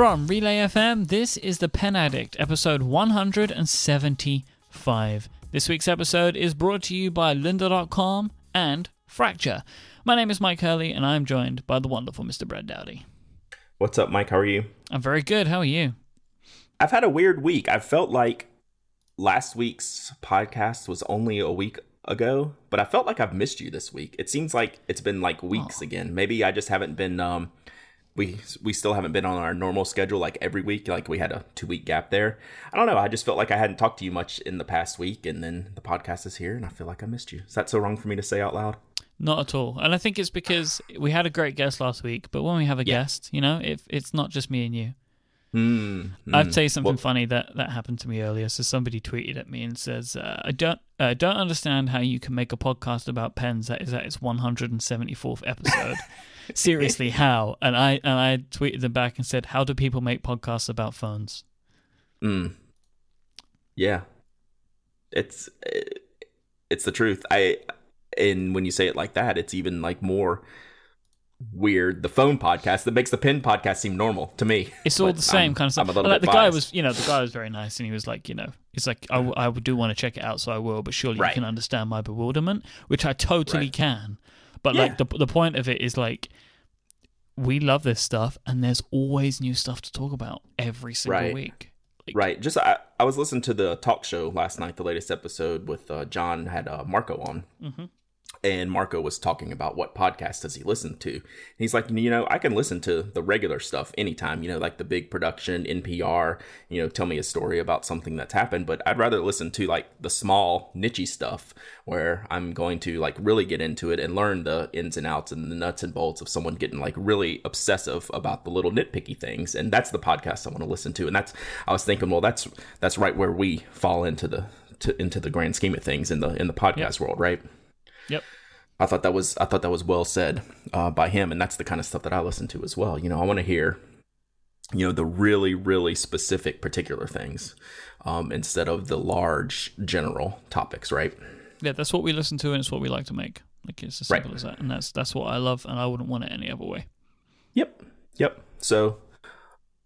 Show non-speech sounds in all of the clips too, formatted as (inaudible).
From Relay FM, this is The Pen Addict, episode 175. This week's episode is brought to you by lynda.com and Fracture. My name is Myke Hurley, and I'm joined by the wonderful Mr. Brad Dowdy. What's up, Myke? How are you? I'm very good. How are you? I've had a weird week. I felt like last week's podcast was only a week ago, but I felt like I've missed you this week. It seems like it's been like weeks Oh. again. Maybe I just haven't been um we we still haven't been on our normal schedule like every week like we had a 2 week gap there. I don't know, I just felt like I hadn't talked to you much in the past week and then the podcast is here and I feel like I missed you. Is that so wrong for me to say out loud? Not at all. And I think it's because we had a great guest last week, but when we have a Yeah. guest, you know, if it's not just me and you. Hmm. I'd tell you something Well- funny that that happened to me earlier. So somebody tweeted at me and says, uh, "I don't uh, don't understand how you can make a podcast about pens that is at its 174th episode. (laughs) Seriously, (laughs) how?" And I and I tweeted them back and said, "How do people make podcasts about phones?" Mm. Yeah. It's it's the truth. I and when you say it like that, it's even like more weird. The phone podcast that makes the pin podcast seem normal to me. It's all But the same I'm- kind of stuff. I'm a little like bit the guy was, you know, the guy was very nice, and he was like, you know, it's like I, I do want to check it out, so I will, but surely Right. you can understand my bewilderment, which I totally Right. can. But Yeah. like the the point of it is like we love this stuff, and there's always new stuff to talk about every single Right. week. Like, Right. Just I, I was listening to the talk show last night, the latest episode with uh, John had uh, Marco on. Mhm. And Marco was talking about what podcast does he listen to. And he's like, you know, I can listen to the regular stuff anytime, you know, like the big production, NPR, you know, tell me a story about something that's happened. But I'd rather listen to like the small, nichey stuff where I'm going to like really get into it and learn the ins and outs and the nuts and bolts of someone getting like really obsessive about the little nitpicky things. And that's the podcast I want to listen to. And that's, I was thinking, well, that's, that's right where we fall into the, to, into the grand scheme of things in the, in the podcast world, right? Yep. I thought that was I thought that was well said uh, by him, and that's the kind of stuff that I listen to as well. You know, I want to hear, you know, the really really specific particular things um, instead of the large general topics, right? Yeah, that's what we listen to, and it's what we like to make. Like it's as Right. simple as that, and that's that's what I love, and I wouldn't want it any other way. Yep, yep. So,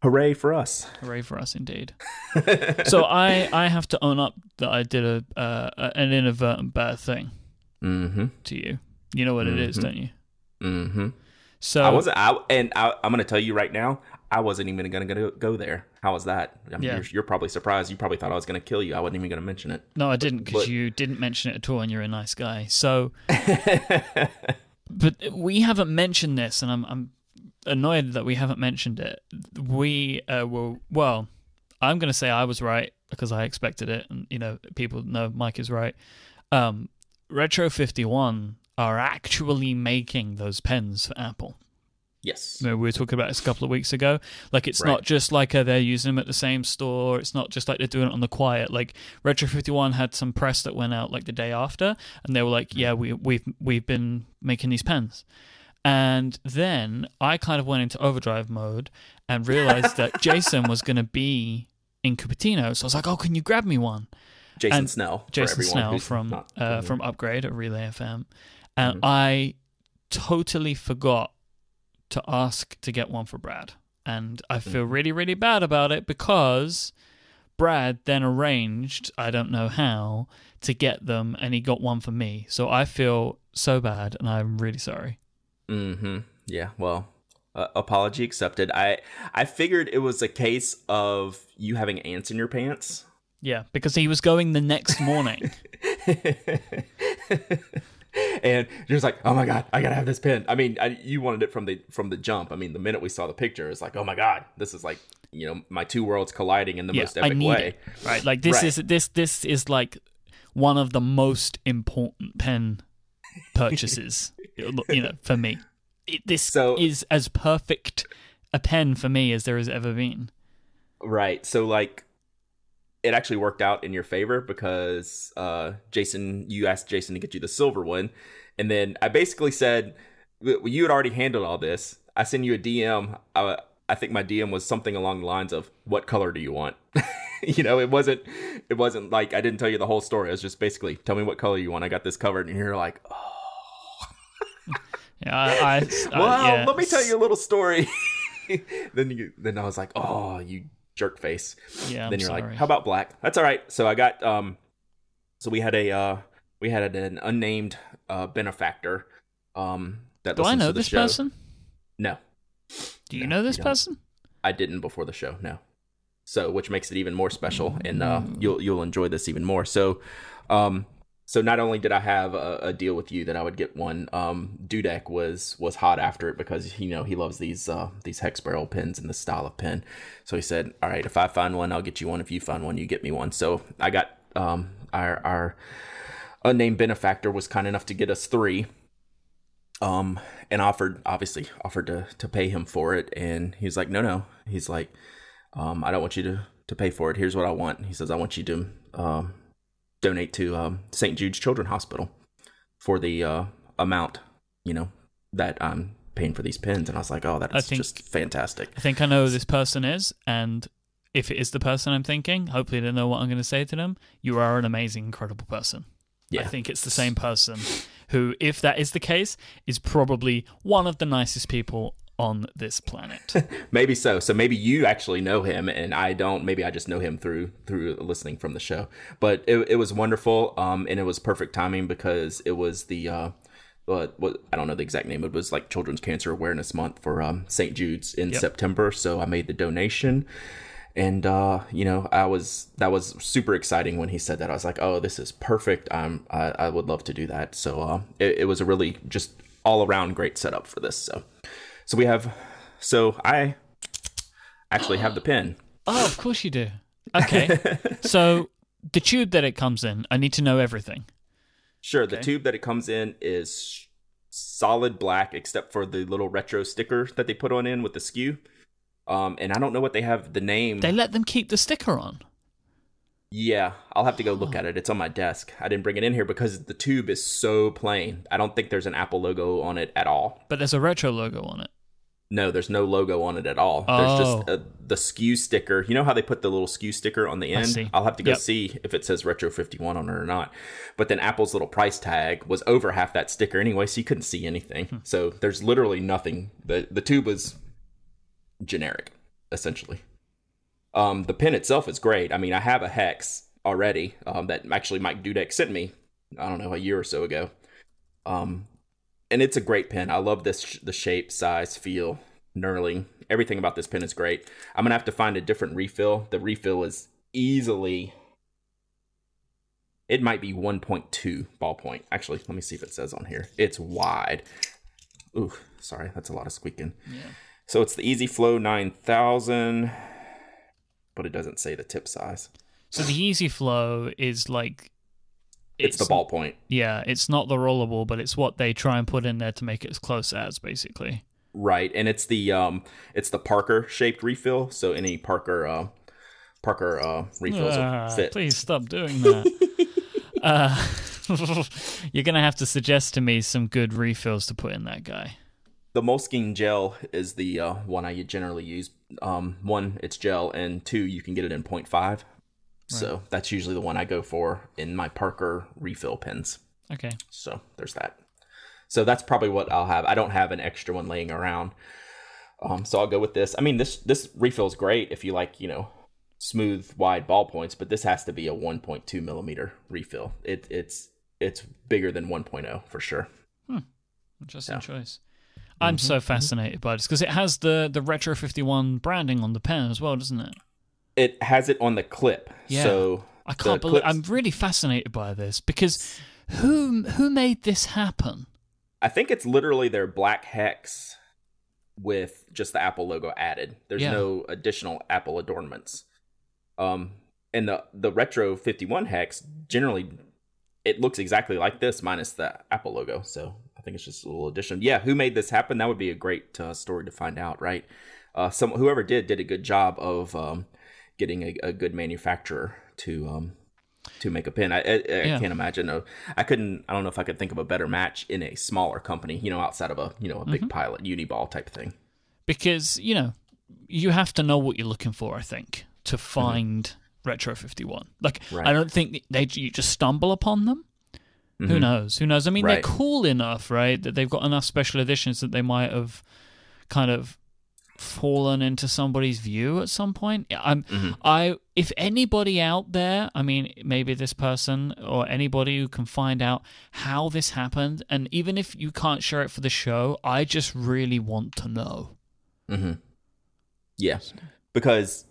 hooray for us! Hooray for us, indeed. (laughs) so I I have to own up that I did a uh, an inadvertent bad thing Mm-hmm. to you. You know what it is, Mhm. don't you? Mm-hmm. So I wasn't. I and I, I'm going to tell you right now. I wasn't even going to go there. How was that? I mean, Yeah. you're, you're probably surprised. You probably thought I was going to kill you. I wasn't even going to mention it. no, I didn't because you didn't mention it at all, and you're a nice guy. So, (laughs) but we haven't mentioned this, and I'm I'm annoyed that we haven't mentioned it. We uh, were well. I'm going to say I was right because I expected it, and you know people know Myke is right. Um, Retro 51 are actually making those pens for Apple. yes. you know, we were talking about this a couple of weeks ago. Like, it's Right. not just like uh, they're using them at the same store. It's not just like they're doing it on the quiet. Like Retro Fifty One had some press that went out like the day after, and they were like, "Yeah, we we've we've been making these pens." And then I kind of went into overdrive mode and realized that (laughs) Jason was going to be in Cupertino. So I was like, "Oh, can you grab me one?" Jason and Snell. for Jason everyone Snell from not uh, from Upgrade at Relay FM, and Mhm. I totally forgot to ask to get one for Brad, and I feel Mhm. really really bad about it because Brad then arranged I don't know how to get them, and he got one for me. So I feel so bad, and I'm really sorry. Mm-hmm. Yeah. Well, uh, apology accepted. I I figured it was a case of you having ants in your pants. Yeah, because he was going the next morning. (laughs) and you're just like, oh my god, I gotta have this pen. I mean, I, you wanted it from the from the jump. I mean, the minute we saw the picture, it's like, oh my god, this is like, you know, my two worlds colliding in the yeah, most epic way. it. Right, like this Right. is this this is like one of the most important pen purchases, (laughs) you know, for me. It, this So- is as perfect a pen for me as there has ever been. Right. So like it actually worked out in your favor because uh Jason you asked Jason to get you the silver one and then I basically said you had already handled all this. I send you a DM. I, I think my DM was something along the lines of what color do you want? (laughs) you know, it wasn't it wasn't like I didn't tell you the whole story. It was just basically tell me what color you want. I got this covered and you're like, "Oh, (laughs) Yeah, I, I, well, yeah. let me tell you a little story." (laughs) then you then I was like, oh, you jerk face. Yeah, I'm then you're sorry. like, how about black? That's all right. So I got um, so we had a uh, we had an unnamed uh benefactor um that Do I know this show. person? No, Do you No, know this person? I didn't before the show. No, so which makes it even more special, and uh, you'll you'll enjoy this even more. So, um, so not only did I have a, a deal with you that I would get one, um, Dudek was was hot after it because you know he loves these uh these hex barrel pins and this style of pin. So he said, "All right, if I find one, I'll get you one. If you find one, you get me one." So I got um our our unnamed benefactor was kind enough to get us three um and offered obviously offered to to pay him for it and he was like no no he's like um i don't want you to to pay for it here's what i want he says i want you to um donate to um st jude's children's hospital for the uh amount you know that i'm paying for these pins and i was like oh that's think- just fantastic I think I know who this person is, and if it is the person I'm thinking, hopefully they know what I'm going to say to them. You are an amazing, incredible person. yeah I think it's the same person who, if that is the case, is probably one of the nicest people on this planet. (laughs) maybe so so maybe you actually know him and i don't maybe i just know him through through listening from the show but it, it was wonderful um and it was perfect timing because it was the uh what, what I don't know the exact name. It was like Children's Cancer Awareness Month for um, St. Jude's in Yep. September. So I made the donation, and uh, you know I was that was super exciting when he said that. I was like, oh, this is perfect. I'm I, I would love to do that. So uh, it, it was a really just all around great setup for this. So so we have so I actually have the pin. oh, of course you do. Okay. (laughs) so the tube that it comes in, I need to know everything. Sure, the tube that it comes in is solid black, except for the little retro sticker that they put on in with the SKU. Um, and I don't know what they have the name. They let them keep the sticker on. yeah, I'll have to go look at it. It's on my desk. I didn't bring it in here because the tube is so plain. I don't think there's an Apple logo on it at all. But there's a retro logo on it. No, there's no logo on it at all. There's just Oh. uh the SKU sticker. You know how they put the little SKU sticker on the end? I'll have to go Yep. see if it says Retro 51 on it or not. But then Apple's little price tag was over half that sticker anyway, so you couldn't see anything. Hmm. So there's literally nothing. The the tube was generic, essentially. Um, the pin itself is great. I mean, I have a hex already um, that actually Mike Dudek sent me. I don't know a year or so ago. Um, and it's a great pen. I love this sh- the shape, size, feel, knurling. Everything about this pen is great. I'm gonna have to find a different refill. The refill is easily. It might be 1.2 ballpoint. Actually, let me see if it says on here. It's wide. Ooh, sorry, that's a lot of squeaking. Yeah. So it's the Easy Flow 9000, but it doesn't say the tip size. So the Easy Flow is like It's, the ballpoint. Yeah, it's not the rollerball, but it's what they try and put in there to make it as close as, basically. Right, and it's the um, it's the Parker shaped refill. So any Parker uh, Parker uh, refills will fit. please stop doing that. (laughs) uh, (laughs) you're gonna have to suggest to me some good refills to put in that guy. The Moleskine gel is the uh, one I generally use. Um, one, it's gel, and two, you can get it in 0.5. So that's usually the one I go for in my Parker refill pens. Okay. So there's that. So that's probably what I'll have. I don't have an extra one laying around. Um, so I'll go with this. I mean, this this refill is great if you like, you know, smooth, wide ballpoints, but this has to be a 1.2 millimeter refill. It it's it's bigger than 1.0 for sure. Hmm. Interesting Yeah. choice. I'm so fascinated by this because it has the the Retro 51 branding on the pen as well, doesn't it? It has it on the clip. Yeah. So I can't believe clips- I'm really fascinated by this because who who made this happen? I think it's literally their black hex with just the Apple logo added. There's Yeah. no additional Apple adornments. Um, and the the retro 51 hex generally it looks exactly like this minus the Apple logo. So I think it's just a little addition. Yeah, who made this happen? That would be a great uh, story to find out, right? Uh, some whoever did did a good job of um, getting a, a good manufacturer to um, to make a pin. I, I, I Yeah. can't imagine. A, I couldn't. I don't know if I could think of a better match in a smaller company. You know, outside of a you know a Mm-hmm. big pilot Uniball type thing. Because you know you have to know what you're looking for. I think to find Retro 51. Like Right. I don't think they you just stumble upon them. Who knows? Who knows? I mean, they're cool enough, right? That they've got enough special editions that they might have kind of fallen into somebody's view at some point. I'm Mm-hmm. I if anybody out there, I mean maybe this person or anybody who can find out how this happened and even if you can't share it for the show, I just really want to know. Mhm. Yeah, because,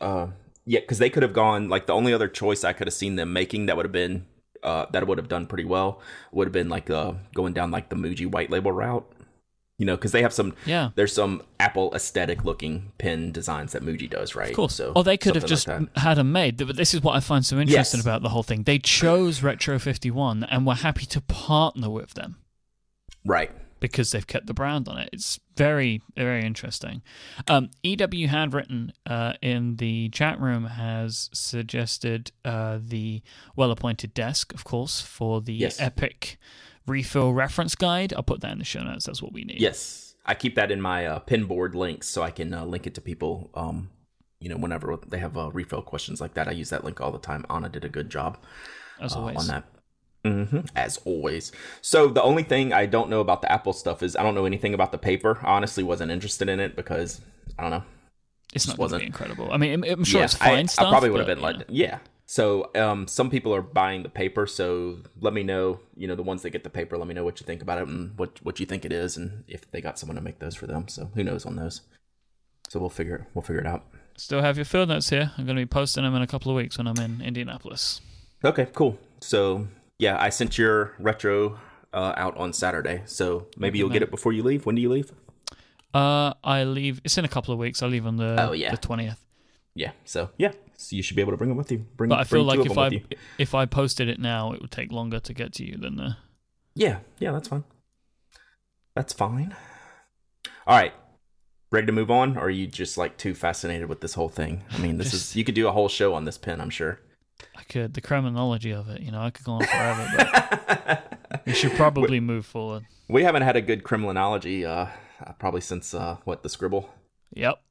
uh, yeah, because they could have gone like the only other choice I could have seen them making that would have been, uh, that would have done pretty well would have been like uh going down like the Muji white label route. You know, because they have some, Yeah. there's some Apple aesthetic looking pen designs that Muji does, right? Of course. So, or they could have just like had them made. But this is what I find so interesting Yes. about the whole thing. They chose Retro 51 and were happy to partner with them right. because they've kept the brand on it. It's very, very interesting. Um, EW Handwritten uh, in the chat room has suggested uh, the well appointed desk, of course, for the Yes. Epic refill reference guide. I'll put that in the show notes. That's what we need. Yes, I keep that in my uh, pinboard links so I can uh, link it to people. Um, you know, whenever they have uh, refill questions like that, I use that link all the time. Anna did a good job. As uh, always. on that. hmm As always. So the only thing I don't know about the Apple stuff is I don't know anything about the paper. I honestly wasn't interested in it because I don't know. It's not just going to wasn't- be incredible. I mean, I'm sure yeah, it's fine I, stuff. I probably would have been know. like, yeah. So um, some people are buying the paper. So let me know. You know, the ones that get the paper. Let me know what you think about it and what what you think it is, and if they got someone to make those for them. So who knows on those. So we'll figure we'll figure it out. Still have your field notes here. I'm going to be posting them in a couple of weeks when I'm in Indianapolis. Okay, cool. So yeah, I sent your retro uh, out on Saturday. So maybe you'll get it before you leave. When do you leave? Uh, I leave. It's in a couple of weeks. I leave on the Oh, yeah. the twentieth. Yeah. So yeah, so you should be able to bring them with you. Bring, But I feel like if I if I posted it now, it would take longer to get to you than the. Yeah, yeah, that's fine. That's fine. All right. Ready to move on, or are you just like too fascinated with this whole thing? I mean, this Just- is you could do a whole show on this pen, I'm sure. I could the Kremlinology of it. You know, I could go on forever, but (laughs) we should probably move forward. we haven't had a good Kremlinology uh probably since uh what the scribble. Yep.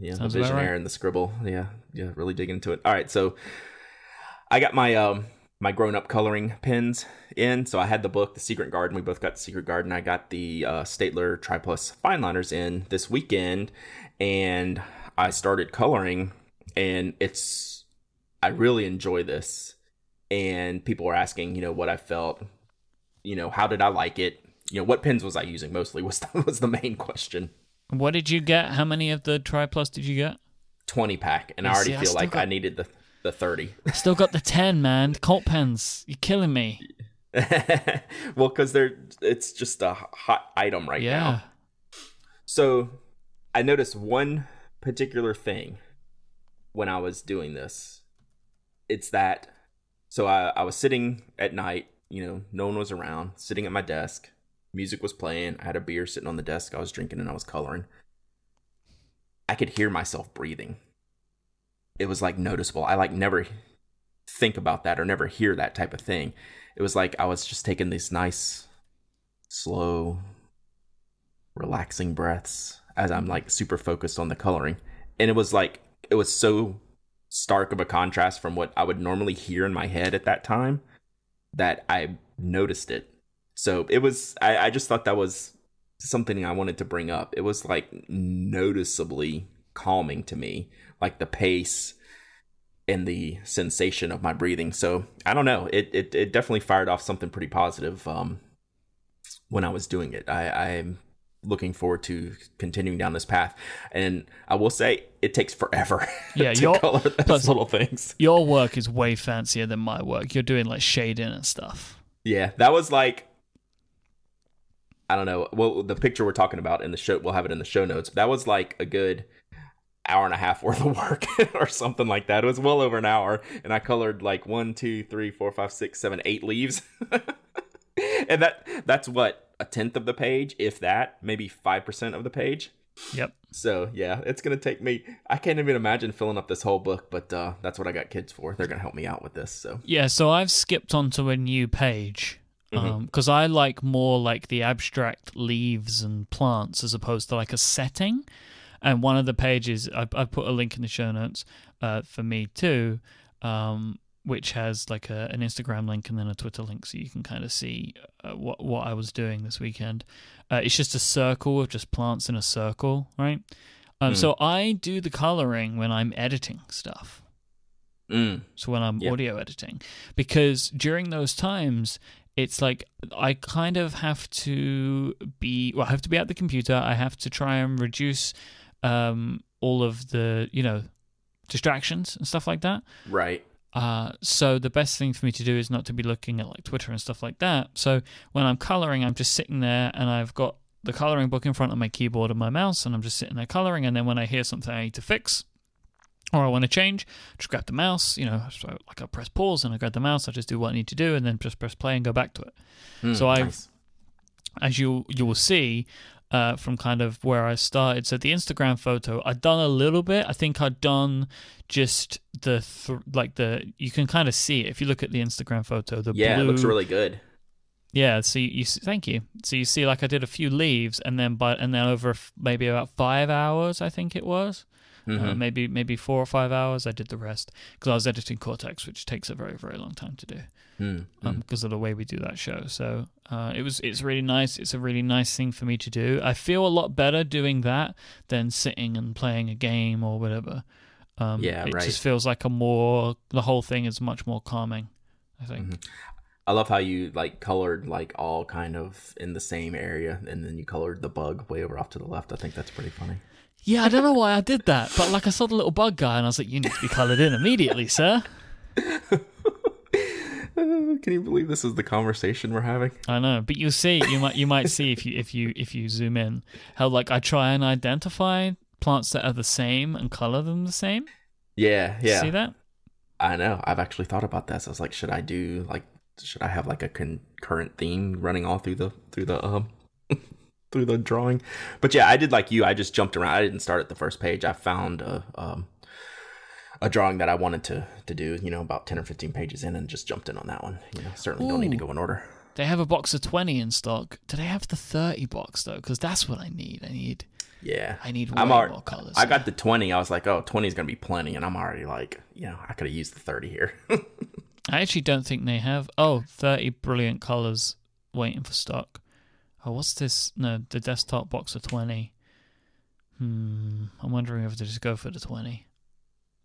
Yeah, Sounds the visionaire right. and the scribble. Yeah, yeah, really dig into it. All right, so I got my um my grown up coloring pens in. So I had the book, The Secret Garden. We both got The Secret Garden. I got the uh, Staedtler Tri Plus fine liners in this weekend, and I started coloring, and it's I really enjoy this. And people were asking, you know, what I felt, you know, how did I like it? You know, what pens was I using mostly (laughs) was was the main question. What did you get? How many of the Tri Plus did you get? 20 pack and I already see, feel still like got- I needed the the 30. Still got the ten, man. Cult Pens. You're killing me. (laughs) well cuz they're it's just a hot item right yeah. now. So I noticed one particular thing when I was doing this. It's that so I I was sitting at night, you know, no one was around, sitting at my desk. Music was playing. I had a beer sitting on the desk. I was drinking and I was coloring. I could hear myself breathing. It was like noticeable. I like never think about that or never hear that type of thing. It was like I was just taking these nice, slow, relaxing breaths as I'm like super focused on the coloring. And it was like, it was so stark of a contrast from what I would normally hear in my head at that time that I noticed it. So it was, I, I just thought that was something I wanted to bring up. It was like noticeably calming to me, like the pace and the sensation of my breathing. So I don't know. It it, it definitely fired off something pretty positive um, when I was doing it. I, I'm looking forward to continuing down this path, and I will say it takes forever. (laughs) Yeah, to you're- color those plus- little things. Your work is way fancier than my work. You're doing like shading and stuff. Yeah, that was like I don't know. Well, the picture we're talking about in the show, we'll have it in the show notes. That was like a good hour and a half (laughs) worth of work or something like that. It was well over an hour, and I colored like one, two, three, four, five, six, seven, eight leaves, (laughs) and that that's what a tenth of the page, if that, maybe five percent of the page. Yep. So yeah, it's gonna take me. I can't even imagine filling up this whole book, but uh, that's what I got kids for. They're gonna help me out with this. So Yeah, so I've skipped onto a new page Mm-hmm. because I like more like the abstract leaves and plants as opposed to like a setting. And one of the pages I, I put a link in the show notes uh, for me too, um, which has like a, an Instagram link and then a Twitter link, so you can kind of see uh, what what I was doing this weekend. Uh, it's just a circle of just plants in a circle, right? Um, Mm. So I do the coloring when I'm editing stuff. Mm. So when I'm Yeah. audio editing, because during those times, it's like I kind of have to be well, I have to be at the computer. I have to try and reduce um, all of the you know distractions and stuff like that. Right. Uh, so the best thing for me to do is not to be looking at like Twitter and stuff like that. So when I'm coloring, I'm just sitting there and I've got the coloring book in front of my keyboard and my mouse, and I'm just sitting there coloring. And then when I hear something I need to fix or I want to change, just grab the mouse. You know, so like I press pause and I grab the mouse. I just do what I need to do, and then just press play and go back to it. Mm, So I- nice. As you you will see. Uh, from kind of where I started. So the Instagram photo, I'd done a little bit. I think I'd done just the th- like the you can kind of see it if you look at the Instagram photo. The yeah, blue, it looks really good. yeah. So you, you thank you. So you see, like I did a few leaves, and then but and then over f- maybe about five hours, I think it was, uh, Mhm. maybe maybe four or five hours. I did the rest because I was editing Cortex, which takes a very very long time to do Mm, um, because of the way we do that show. So uh, it was it's really nice. It's a really nice thing for me to do. I feel a lot better doing that than sitting and playing a game or whatever. Um, Yeah, it right. just feels like a more the whole thing is much more calming. I think. Mhm. I love how you like colored like all kind of in the same area, and then you colored the bug way over off to the left. I think that's pretty funny. Yeah, I don't know why I did that, but like I saw the little bug guy and I was like, "You need to be coloured in immediately, sir." (laughs) Can you believe this is the conversation we're having? I know, but you'll see, you might you might see if you if you if you zoom in how like I try and identify plants that are the same and colour them the same. Yeah, yeah. See that? I know. I've actually thought about this. I was like, should I do like, should I have like a concurrent theme running all through the through the um through the drawing? But yeah, I did like you. I just jumped around. I didn't start at the first page. I found a um a drawing that I wanted to to do. You know, about ten or fifteen pages in, and just jumped in on that one. You know, certainly don't need to go in order. They have a box of twenty in stock. Do they have the thirty box though? Because that's what I need. I need Yeah. I need I'm already, more colours. I got the 20. I was like, oh, 20 is going to be plenty. And I'm already like, you know, I could have used the 30 here. (laughs) I actually don't think they have. Oh, 30 brilliant colors waiting for stock. Oh, what's this? No, the desktop box of 20. Hmm. I'm wondering if to just go for the 20.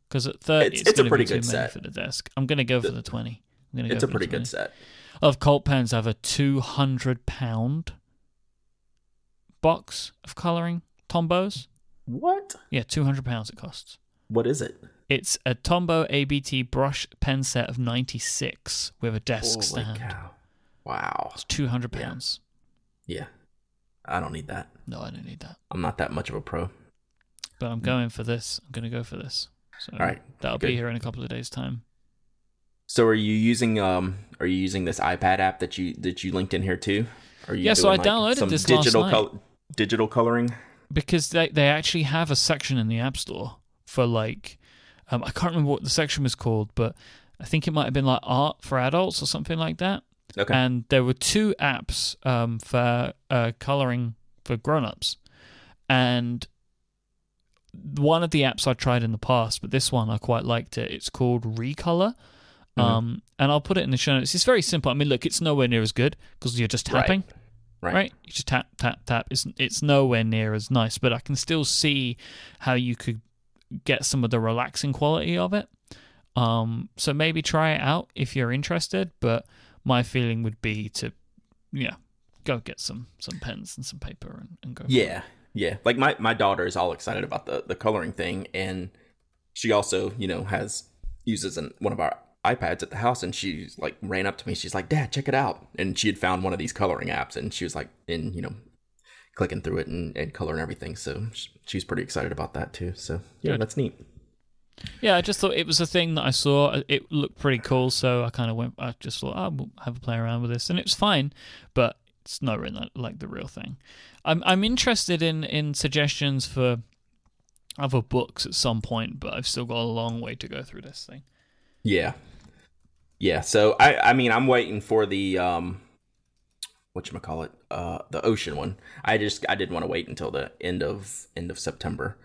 Because at 30, It's- it's, it's a pretty good set. for the desk. I'm going to go for The- the 20. I'm gonna it's go a pretty good set. Of Cult Pens I have a 200 pound box of coloring Tombows. What? Yeah, 200 pounds it costs. What is it? It's a Tombow ABT brush pen set of 96 with a desk Holy stand. cow. Wow. It's 200 Yeah. pounds. Yeah. I don't need that. No, I don't need that. I'm not that much of a pro. But I'm going for this. I'm going to go for this. So All right. that'll good. be here in a couple of days' time. So are you using um are you using this iPad app that you that you linked in here too? Are you Yeah, so I downloaded some this last digital night. col- digital coloring? Because they, they actually have a section in the App Store for like, um, I can't remember what the section was called, but I think it might have been like art for adults or something like that. Okay. and there were two apps um, for uh, coloring for grown-ups and one of the apps i tried in the past but this one i quite liked it it's called recolor Mhm. um, and i'll put it in the show notes it's very simple i mean look it's nowhere near as good because you're just tapping Right. right. you just tap tap tap it's, it's nowhere near as nice but i can still see how you could get some of the relaxing quality of it um, so maybe try it out if you're interested but my feeling would be to yeah go get some some pens and some paper and, and go. Yeah, yeah. Like my my daughter is all excited about the the coloring thing, and she also you know has uses an, one of our iPads at the house, and she like ran up to me. She's like, "Dad, check it out!" And she had found one of these coloring apps, and she was like, in you know, clicking through it and, and coloring everything. So sh- she's pretty excited about that too. So yeah, Good. that's neat. Yeah i just thought it was a thing that i saw it looked pretty cool so i kind of went i just thought oh, we'll have a play around with this and it's fine but it's not that, like the real thing i'm i'm interested in in suggestions for other books at some point but i've still got a long way to go through this thing Yeah. Yeah. So I I mean I'm waiting for the um what you call it uh the ocean one. I just I didn't want to wait until the end of end of September.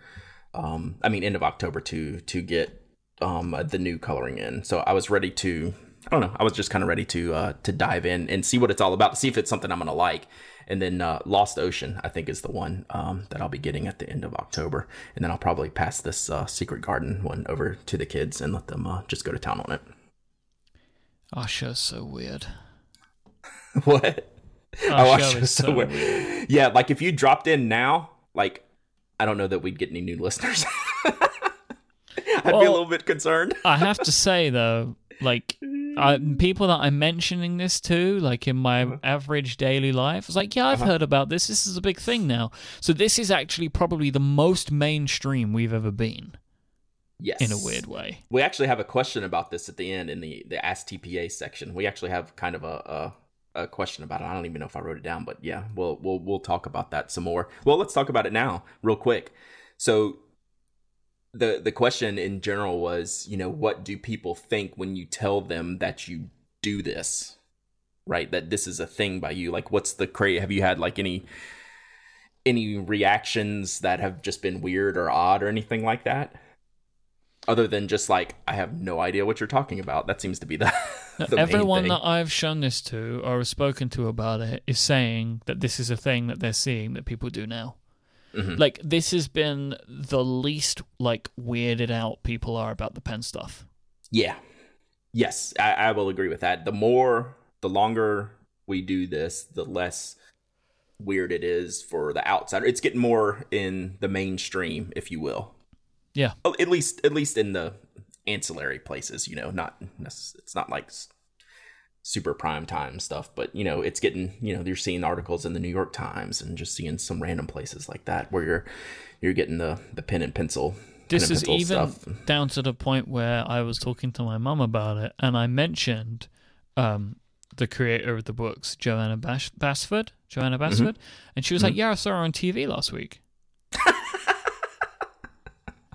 Um I mean end of October to to get um, the new coloring in. So I was ready to. I don't know. I was just kind of ready to uh, to dive in and see what it's all about, see if it's something I'm gonna like. And then uh, Lost Ocean, I think, is the one um, that I'll be getting at the end of October. And then I'll probably pass this uh, Secret Garden one over to the kids and let them uh, just go to town on it. Usher's so weird. (laughs) what? Usher Usher's is so so weird. weird. Yeah, like if you dropped in now, like I don't know that we'd get any new listeners. (laughs) I'd be a little bit concerned. I have to say though, like I, people that I'm mentioning this to, like in my Uh-huh. average daily life, it's like, yeah, I've heard about this. This is a big thing now. So this is actually probably the most mainstream we've ever been Yes. in a weird way. We actually have a question about this at the end in the the Ask TPA section. We actually have kind of a, a a question about it. I don't even know if I wrote it down, but yeah, we'll we'll we'll talk about that some more. Well, let's talk about it now, real quick. So the the question in general was, you know, what do people think when you tell them that you do this? Right? That this is a thing by you. Like what's the cra have you had like any any reactions that have just been weird or odd or anything like that? Other than just like I have no idea what you're talking about. That seems to be the, (laughs) (laughs) Everyone that I've shown this to or have spoken to about it is saying that this is a thing that they're seeing that people do now. Mhm. Like this has been the least like weirded out people are about the pen stuff. Yeah. Yes, I, I will agree with that. The more, the longer we do this, the less weird it is for the outsider. It's getting more in the mainstream, if you will. Yeah. Oh, At least, at least in the ancillary places. You know, not it's not like super prime time stuff, but you know, it's getting. You know, you're seeing articles in the New York Times and just seeing some random places like that where you're you're getting the the pen and pencil. This and is pencil even stuff. down to the point where I was talking to my mum about it, and I mentioned um, the creator of the books, Johanna Bash- Basford. Johanna Mm-hmm. Basford, and she was like, "Yeah, I saw her on TV last week." (laughs)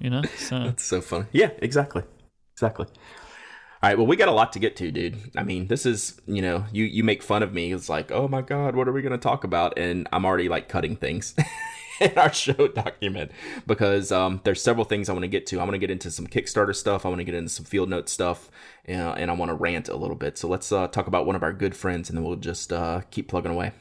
you know, so That's so funny. Yeah, exactly. Exactly. All right, well, we got a lot to get to, dude. I mean, this is, you know, you you make fun of me. It's like, oh my god, what are we going to talk about? And I'm already like cutting things (laughs) in our show (laughs) document because um, there's several things I want to get to. I want to get into some Kickstarter stuff. I want to get into some field note stuff, uh, and I want to rant a little bit. So let's uh, talk about one of our good friends, and then we'll just uh, keep plugging away.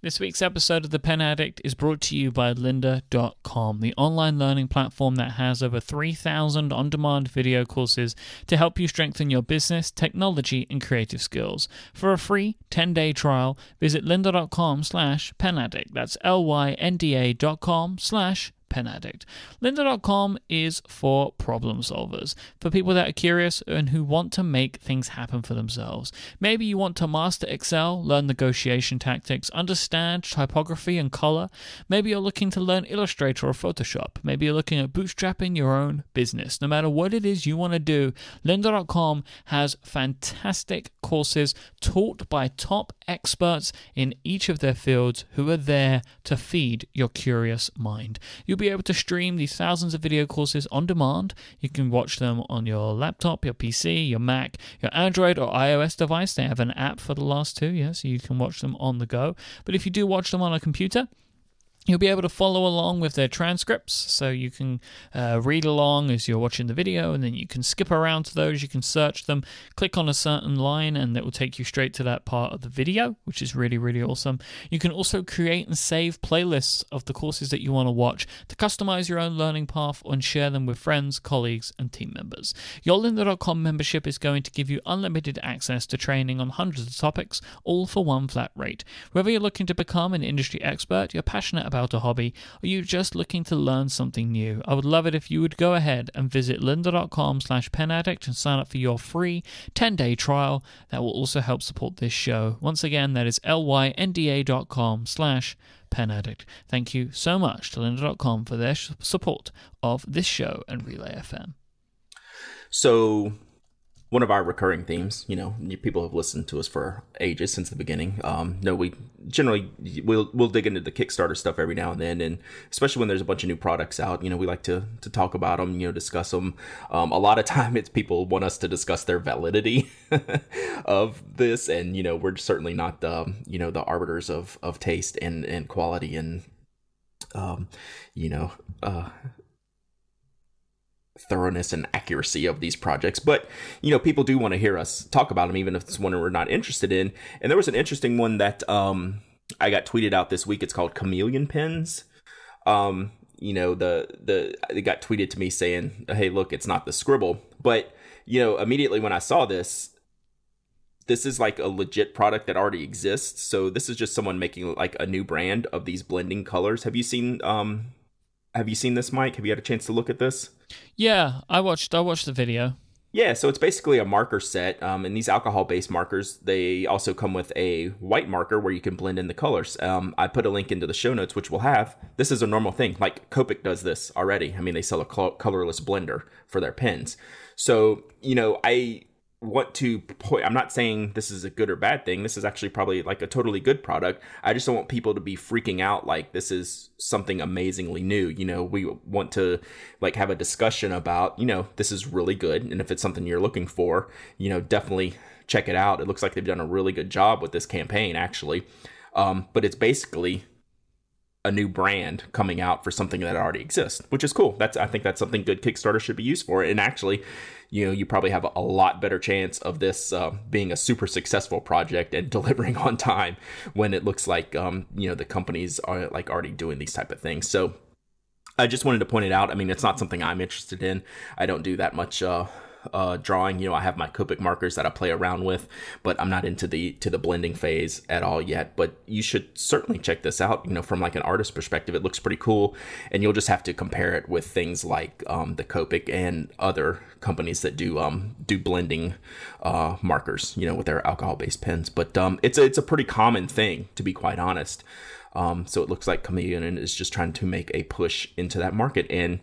This week's episode of The Pen Addict is brought to you by lynda.com, the online learning platform that has over 3,000 on demand video courses to help you strengthen your business, technology, and creative skills. For a free 10 day trial, visit lynda.com slash penaddict. That's L Y N D A dot com slash pen addict. Lynda.com is for problem solvers, for people that are curious and who want to make things happen for themselves. Maybe you want to master Excel, learn negotiation tactics, understand typography and color. Maybe you're looking to learn Illustrator or Photoshop. Maybe you're looking at bootstrapping your own business. No matter what it is you want to do, Lynda.com has fantastic courses taught by top experts in each of their fields who are there to feed your curious mind. You'll be able to stream these thousands of video courses on demand. You can watch them on your laptop, your PC, your Mac, your Android or iOS device. They have an app for the last two, yeah, so you can watch them on the go. But if you do watch them on a computer, You'll be able to follow along with their transcripts, so you can uh, read along as you're watching the video, and then you can skip around to those. You can search them, click on a certain line, and it will take you straight to that part of the video, which is really, really awesome. You can also create and save playlists of the courses that you want to watch to customize your own learning path and share them with friends, colleagues, and team members. Your Lynda.com membership is going to give you unlimited access to training on hundreds of topics, all for one flat rate. Whether you're looking to become an industry expert, you're passionate about a hobby, or you're just looking to learn something new, I would love it if you would go ahead and visit lynda.com slash penaddict and sign up for your free 10-day trial. That will also help support this show. Once again, that is lynda.com slash penaddict. Thank you so much to lynda.com for their support of this show and Relay FM. So, one of our recurring themes, you know, people have listened to us for ages since the beginning. Um, no, we generally we'll we'll dig into the Kickstarter stuff every now and then, and especially when there's a bunch of new products out, you know, we like to to talk about them, you know, discuss them. Um, a lot of (laughs) time, it's people want us to discuss their validity (laughs) of this, and you know, we're certainly not the you know the arbiters of of taste and and quality and um, you know, uh, thoroughness and accuracy of these projects. But you know, people do want to hear us talk about them, even if it's one we're not interested in. And there was an interesting one that um, I got tweeted out this week. It's called Chameleon Pens. Um, you know, the the it got tweeted to me saying, "Hey, look, it's not the scribble." But you know, immediately when I saw this, this is like a legit product that already exists. So this is just someone making like a new brand of these blending colors. Have you seen um have you seen this, Myke? Have you had a chance to look at this? Yeah, I watched. I watched the video. Yeah, so it's basically a marker set, um, and these alcohol-based markers they also come with a white marker where you can blend in the colors. Um, I put a link into the show notes, which we'll have. This is a normal thing. Like Copic does this already. I mean, they sell a colorless blender for their pens. So you know, I want to i'm not saying this is a good or bad thing. This is actually probably like a totally good product. I just don't want people to be freaking out like this is something amazingly new you know? We want to like have a discussion about you know this is really good and if it's something you're looking for you know definitely check it out. It looks like they've done a really good job with this campaign actually. Um, but it's basically a new brand coming out for something that already exists, which is cool. That's I think that's something good Kickstarter should be used for. And actually, you know, you probably have a lot better chance of this uh, being a super successful project and (laughs) delivering on time when it looks like um, you know the companies are like already doing these type of things. So I just wanted to point it out. I mean, it's not something I'm interested in. I don't do that much. Uh, uh, drawing. You know, I have my Copic markers that I play around with, but I'm not into the to the blending phase at all yet. But you should certainly check this out. You know, from like an artist perspective, it looks pretty cool, and you'll just have to compare it with things like um, the Copic and other companies that do um, do blending uh, markers. You know, with their alcohol based pens. But um, it's a, it's a pretty common thing to be quite honest. Um, so it looks like Chameleon is just trying to make a push into that market and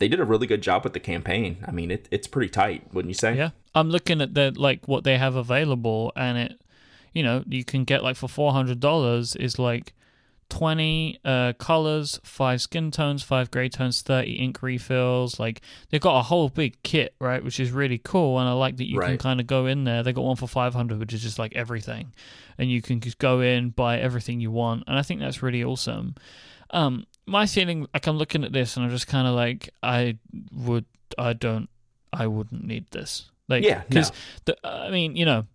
they did a really good job with the campaign. I mean, it, it's pretty tight, wouldn't you say? Yeah, I'm looking at the like what they have available, and it, you know, you can get like for four hundred dollars is like twenty uh, colors, five skin tones, five gray tones, thirty ink refills. Like they've got a whole big kit, right, which is really cool, and I like that you right. can kind of go in there. They got one for five hundred, which is just like everything, and you can just go in buy everything you want, and I think that's really awesome. Um, my feeling, like I'm looking at this and I'm just kind of like, I would, I don't, I wouldn't need this. Like, yeah, because no. I mean, you know,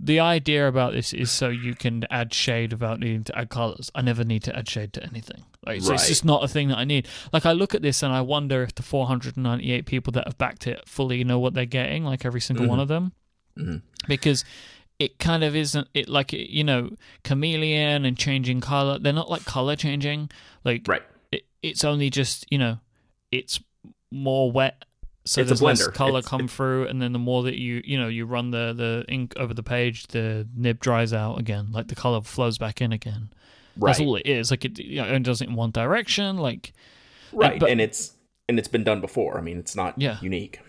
the idea about this is so you can add shade without needing to add colors. I never need to add shade to anything. Like, so right. it's just not a thing that I need. Like, I look at this and I wonder if the 498 people that have backed it fully know what they're getting, like every single mm-hmm. one of them, mm-hmm. because it kind of isn't it like you know chameleon and changing color. They're not like color changing. Like, right it's only just you know it's more wet so it's there's less color it's, come through and then the more that you you know you run the the ink over the page the nib dries out again like the color flows back in again. Right. that's all it is. Like it, you know, it does it in one direction like right and, but, and it's and it's been done before. I mean it's not yeah. unique.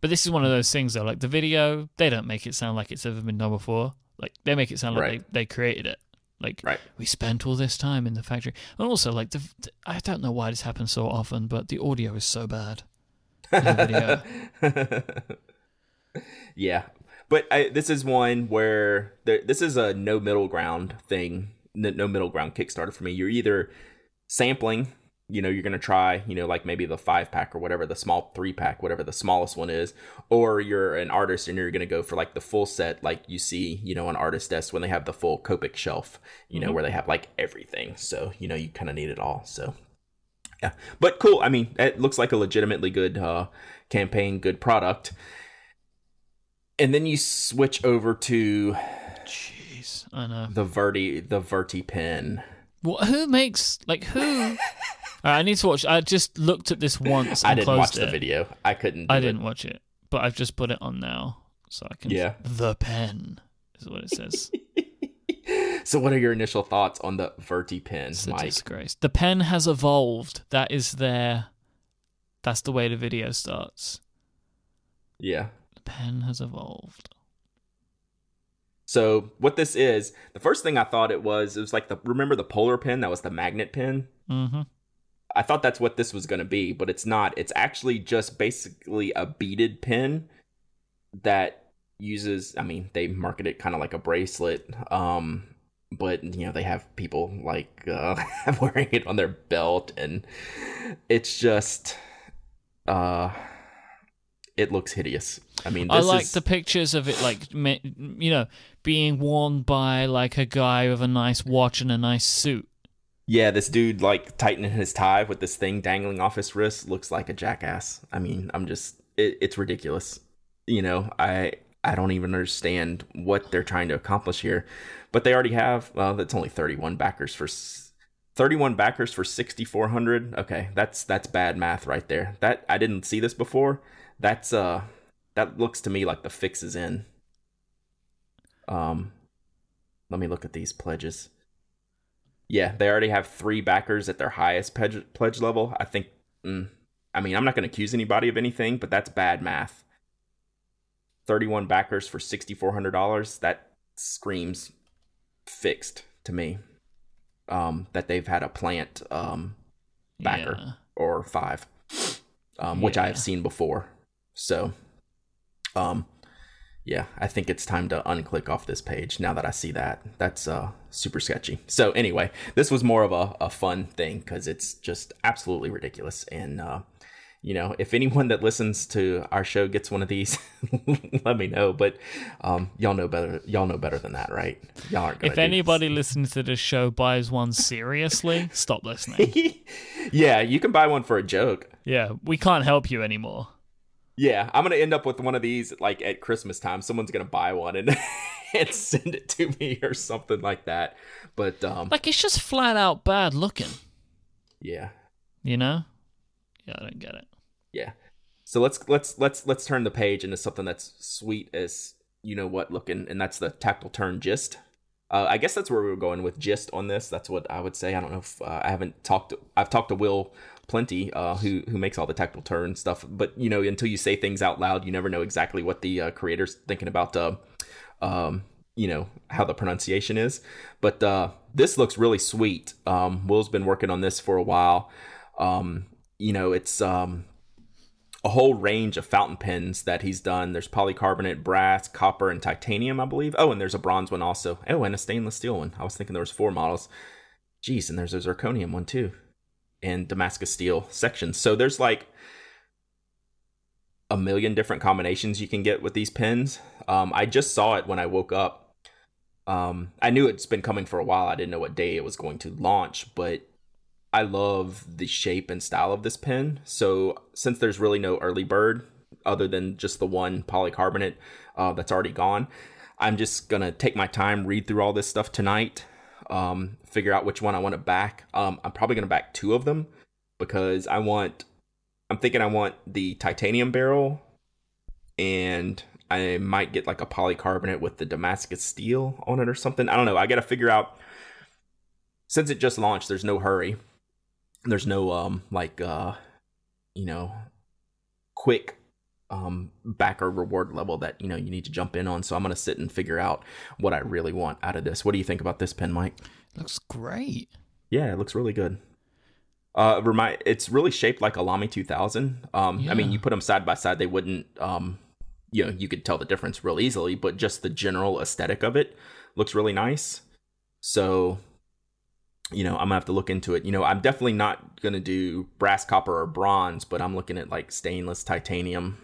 But this is one of those things though like the video they don't make it sound like it's ever been done before. Like they make it sound like right. they, they created it like right. we spent all this time in the factory, and also like the, the I don't know why this happens so often, but the audio is so bad. (laughs) yeah, but I, this is one where there, this is a no middle ground thing, no middle ground Kickstarter for me. You're either sampling you know you're going to try you know like maybe the five pack or whatever the small three pack whatever the smallest one is or you're an artist and you're going to go for like the full set like you see you know on artist desk when they have the full copic shelf you know mm-hmm. where they have like everything. So you know you kind of need it all so yeah. But cool i mean it looks like a legitimately good uh campaign good product. And then you switch over to jeez i know. the verti the verti pen. What who makes like who (laughs) I need to watch. I just looked at this once. I didn't watch it. the video. I couldn't. I didn't watch it, but I've just put it on now, so I can. Yeah. The pen is what it says. (laughs) so, what are your initial thoughts on the Verti pen, it's Myke? disgrace. The pen has evolved. That is their. That's the way the video starts. Yeah. The pen has evolved. So what this is, the first thing I thought it was, it was like the remember the polar pen that was the magnet pen. Mm-hmm. I thought that's what this was going to be, but it's not. It's actually just basically a beaded pin that uses. I mean, they market it kind of like a bracelet, um, but you know they have people like uh, (laughs) wearing it on their belt, and it's just. Uh, it looks hideous. I mean, I like is, the pictures of it, like you know, being worn by like a guy with a nice watch and a nice suit. Yeah, this dude like tightening his tie with this thing dangling off his wrist looks like a jackass. I mean, I'm just it, it's ridiculous. You know, I I don't even understand what they're trying to accomplish here, but they already have. Well, that's only 31 backers for. 31 backers for 6400 okay that's that's bad math right there that i didn't see this before that's uh that looks to me like the fix is in um let me look at these pledges yeah they already have three backers at their highest pledge, pledge level i think mm, i mean i'm not going to accuse anybody of anything but that's bad math 31 backers for $6400 that screams fixed to me um, that they've had a plant um, backer Yeah. or five, um, which I have seen before. So, um, yeah, I think it's time to unclick off this page now that I see that. That's uh, super sketchy. So, anyway, this was more of a, a fun thing because it's just absolutely ridiculous. And, uh, you know, if anyone that listens to our show gets one of these, (laughs) let me know. But um, y'all know better. Y'all know better than that, right? Y'all aren't. If anybody listens to this show buys one seriously, stop listening. (laughs) yeah, you can buy one for a joke. Yeah, we can't help you anymore. Yeah, I'm gonna end up with one of these like at Christmas time. Someone's gonna buy one and (laughs) and send it to me or something like that. But um, Like it's just flat out bad looking, yeah, you know? Yeah, I don't get it. yeah. So let's let's let's let's turn the page into something that's sweet as you know what looking, and that's the tactile turn gist. Uh, I guess that's where we were going with gist on this. That's what I would say. I don't know if uh, I haven't talked. To, I've talked to Will plenty, uh, who who makes all the tactile turn stuff. But you know, until you say things out loud, you never know exactly what the uh, creator's thinking about. Uh, um, you know how the pronunciation is. But uh, this looks really sweet. Um, Will's been working on this for a while. Um, you know, it's um, a whole range of fountain pens that he's done. There's polycarbonate, brass, copper, and titanium, I believe. Oh, and there's a bronze one also. Oh, and a stainless steel one. I was thinking there was four models. Jeez, and there's a zirconium one too, and Damascus steel sections. So there's like a million different combinations you can get with these pens. Um, I just saw it when I woke up. Um, I knew it's been coming for a while. I didn't know what day it was going to launch, but I love the shape and style of this pen. So since there's really no early bird other than just the one polycarbonate uh, that's already gone, I'm just gonna take my time, read through all this stuff tonight, um, figure out which one I want to back. Um, I'm probably gonna back two of them because I want. I'm thinking I want the titanium barrel, and I might get like a polycarbonate with the Damascus steel on it or something. I don't know. I got to figure out. Since it just launched, there's no hurry there's no um like uh you know quick um backer reward level that you know you need to jump in on. So i'm gonna sit and figure out what i really want out of this. What do you think about this pen Myke? Looks great. yeah it looks really good. Uh remind it's really shaped like a lamy 2000 um i mean you put them side by side they wouldn't um you know you could tell the difference real easily but just the general aesthetic of it looks really nice. So you know, I'm gonna have to look into it. You know, I'm definitely not gonna do brass, copper, or bronze, but I'm looking at like stainless, titanium,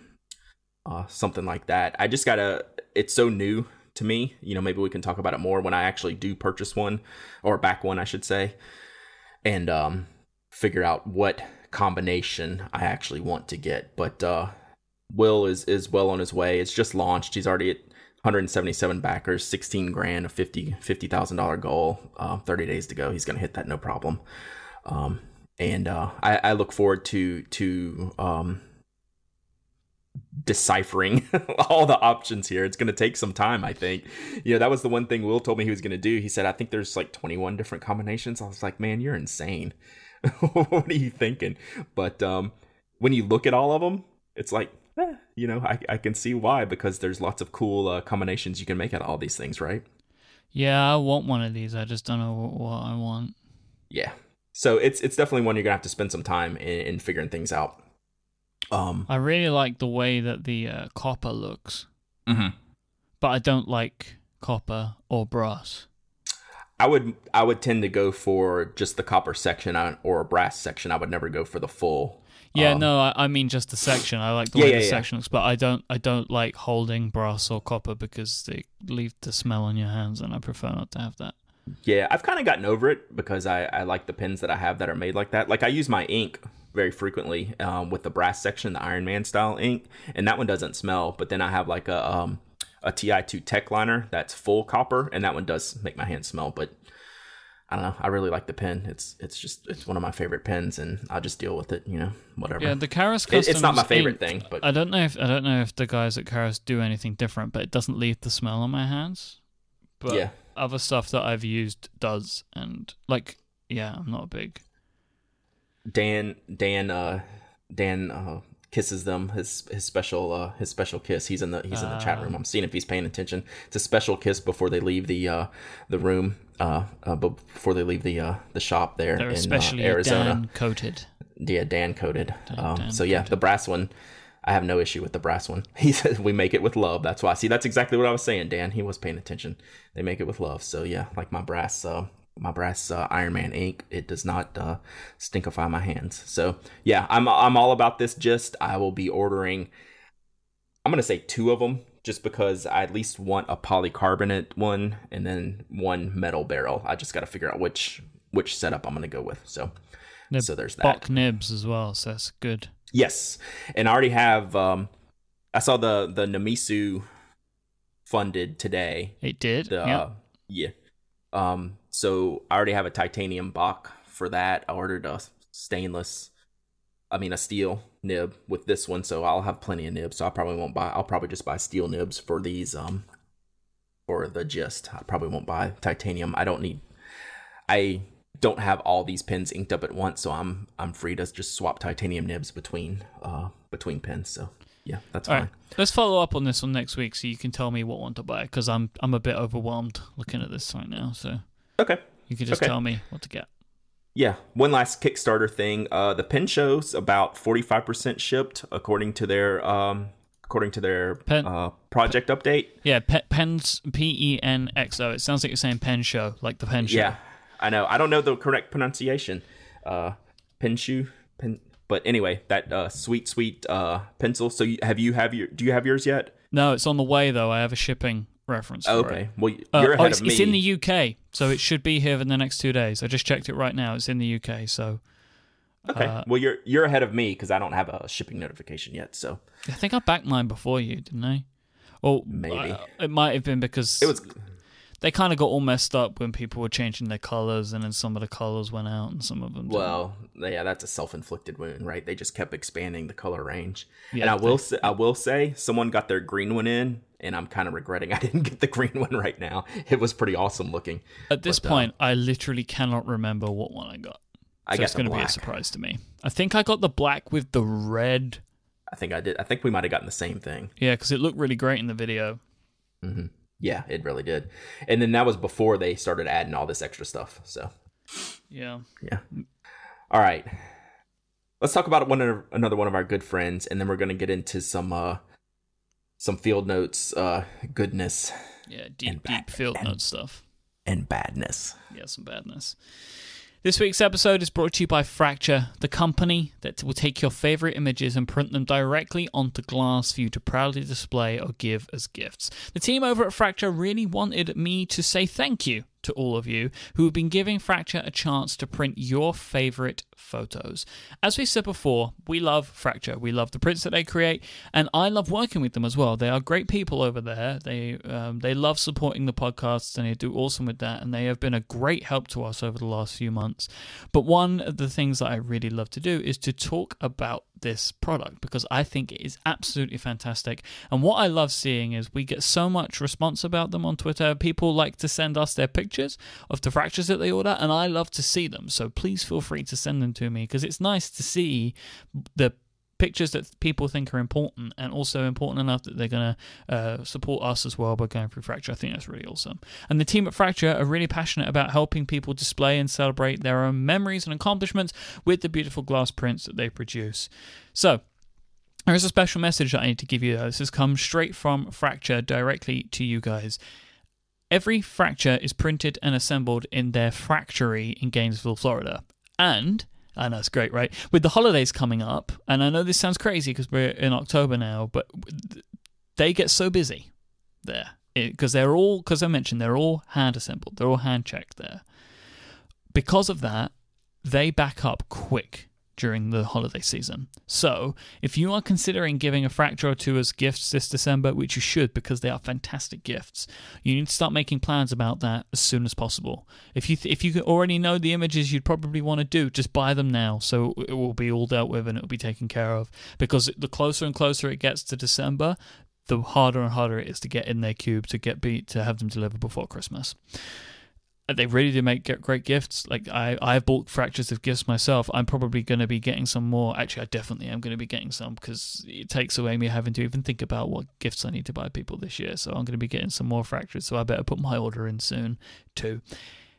uh, something like that. I just gotta. It's so new to me. You know, maybe we can talk about it more when I actually do purchase one, or back one, I should say, and um, figure out what combination I actually want to get. But uh, Will is is well on his way. It's just launched. He's already at 177 backers, 16 grand, a 50 thousand dollar goal. Uh, 30 days to go. He's gonna hit that no problem. Um, and uh, I, I look forward to to um, deciphering (laughs) all the options here. It's gonna take some time, I think. You know, that was the one thing Will told me he was gonna do. He said, I think there's like 21 different combinations. I was like, man, you're insane. (laughs) what are you thinking? But um, when you look at all of them, it's like, eh, you know, I, I can see why because there's lots of cool uh, combinations you can make out of all these things, right? Yeah, I want one of these. I just don't know what, what I want. Yeah. So it's it's definitely one you're gonna have to spend some time in, in figuring things out. Um, I really like the way that the uh, copper looks, mhm. but I don't like copper or brass. I would I would tend to go for just the copper section or a brass section. I would never go for the full. Yeah, um, no, I, I mean just the section. I like the Yeah, way yeah, the yeah. section looks, but I don't I don't like holding brass or copper because they leave the smell on your hands, and I prefer not to have that. Yeah, I've kind of gotten over it because I, I like the pins that I have that are made like that. Like I use my ink very frequently um, with the brass section, the Iron Man style ink, and that one doesn't smell. But then I have like a um, a Ti2 Tech liner that's full copper, and that one does make my hands smell. But I don't know. I really like the pen. It's it's just it's one of my favorite pens, and I'll just deal with it. You know, whatever. Yeah, the Karas It- it's not my favorite ink, thing, but I don't know if I don't know if the guys at Karas do anything different, but it doesn't leave the smell on my hands. But yeah, other stuff that I've used does, and like, yeah, I'm not a big. Dan Dan uh Dan uh kisses them his his special uh his special kiss. He's in the he's in the chat Ah. room i'm seeing if he's paying attention. It's a special kiss before they leave the uh the room uh, uh before they leave the uh the shop there They're in especially uh, arizona. Dan coated. yeah dan coated um Dan so yeah the brass one i have no issue with the brass one. (laughs) He says we make it with love. That's why see that's exactly what i was saying dan. He was paying attention. They make it with love. So yeah like my brass uh my brass uh, Iron Man ink. It does not uh, stinkify my hands. So yeah, I'm I'm all about this. Just I will be ordering. I'm gonna say two of them, just because I at least want a polycarbonate one and then one metal barrel. I just got to figure out which which setup I'm gonna go with. So They're so there's that. Bock nibs as well, so that's good. Yes, and I already have. Um, I saw the the Namisu funded today. It did. The yeah. uh, yeah. Um, so I already have a titanium Bock for that. I ordered a stainless, I mean a steel nib with this one, so I'll have plenty of nibs. So I probably won't buy. I'll probably just buy steel nibs for these. Um, for the gist, I probably won't buy titanium. I don't need. I don't have all these pins inked up at once, so I'm I'm free to just swap titanium nibs between uh between pins. So yeah, that's All fine. right, let's follow up on this one next week, so you can tell me what one to buy because I'm I'm a bit overwhelmed looking at this right now. So Okay. you can just Okay. tell me what to get. Yeah, one last Kickstarter thing. Uh, the pen show's about forty five percent shipped, according to their um, according to their Pen- uh, project update. Yeah, pe- pens P E N X O. It sounds like you're saying pen show, like the pen show. Yeah, I know. I don't know the correct pronunciation. Uh, Penshu, pen. But anyway, that uh, sweet, sweet uh, pencil. So you, have you have your? Do you have yours yet? No, it's on the way though. I have a shipping reference. For Okay. It. Well, Uh, you're oh, ahead it's, of me. it's in the UK, so it should be here in the next two days. I just checked it right now. It's in the UK, so okay. uh, well, you're you're ahead of me because I don't have a shipping notification yet. So I think I backed mine before you, didn't I? Or Maybe. uh, it might have been because it was. they kind of got all messed up when people were changing their colors, and then some of the colors went out, and some of them. didn't. Well, yeah, that's a self-inflicted wound, right? They just kept expanding the color range. Yeah, and I will they- say, I will say, someone got their green one in, and I'm kind of regretting (laughs) I didn't get the green one right now. It was pretty awesome looking. at this but, uh, point, I literally cannot remember what one I got. I so it's going to be a surprise to me. I think I got the black with the red. I think I did. I think we might have gotten the same thing. Yeah, because it looked really great in the video. hmm Yeah, it really did. And then that was before they started adding all this extra stuff. So Yeah. yeah. All right. Let's talk about one another one of our good friends, and then we're gonna get into some uh some field notes uh goodness Yeah, deep, And deep field and- note stuff. and badness. Yeah, some badness. This week's episode is brought to you by Fracture, the company that will take your favorite images and print them directly onto glass for you to proudly display or give as gifts. The team over at Fracture really wanted me to say thank you to all of you who have been giving Fracture a chance to print your favorite photos. As we said before, we love Fracture. We love the prints that they create, and I love working with them as well. They are great people over there. They um, they love supporting the podcasts, and they do awesome with that. And they have been a great help to us over the last few months. But one of the things that I really love to do is to talk about this product because I think it is absolutely fantastic. And what I love seeing is we get so much response about them on Twitter. People like to send us their pictures of the fractures that they order, and I love to see them. So please feel free to send them to me because it's nice to see the pictures that people think are important and also important enough that they're going to uh, support us as well by going through Fracture. I think that's really awesome. And the team at Fracture are really passionate about helping people display and celebrate their own memories and accomplishments with the beautiful glass prints that they produce. So, there is a special message that I need to give you. Though. This has come straight from Fracture directly to you guys. Every fracture is printed and assembled in their factory in Gainesville, Florida. And I know it's great, right? With the holidays coming up, and I know this sounds crazy because we're in October now, but they get so busy there eh, because they're all, because I mentioned, they're all hand assembled, they're all hand checked there. Because of that, they back up quick during the holiday season. So, if you are considering giving a fracture or two as gifts this December, which you should because they are fantastic gifts, you need to start making plans about that as soon as possible. If you th- if you already know the images you'd probably want to do, just buy them now so it will be all dealt with and it will be taken care of because the closer and closer it gets to December, the harder and harder it is to get in their cube to get beat to have them delivered before Christmas they really do make great gifts. Like I, I've bought fractures of gifts myself. I'm probably going to be getting some more. Actually, I definitely am going to be getting some because it takes away me having to even think about what gifts I need to buy people this year. So I'm going to be getting some more fractures. So I better put my order in soon too.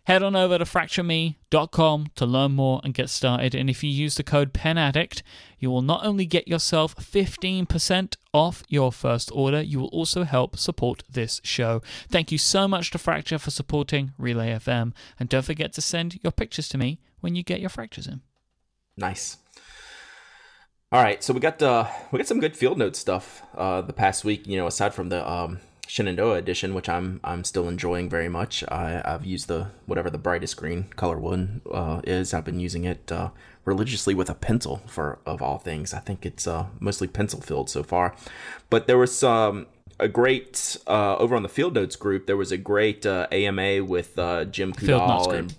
Head on over to fractureme.com to learn more and get started. And if you use the code PENADDICT, you will not only get yourself 15% off your first order, you will also help support this show. Thank you so much to Fracture for supporting Relay FM. And don't forget to send your pictures to me when you get your fractures in. Nice. All right, so we got uh, we got some good field note stuff uh, the past week. You know, aside from the um, Shenandoah edition, which I'm I'm still enjoying very much. I, I've used the whatever the brightest green color one uh, is. I've been using it uh, religiously with a pencil for of all things. I think it's uh, mostly pencil filled so far, but there was some a great uh, over on the Field Notes group. There was a great AMA uh, with uh, Jim Coudal and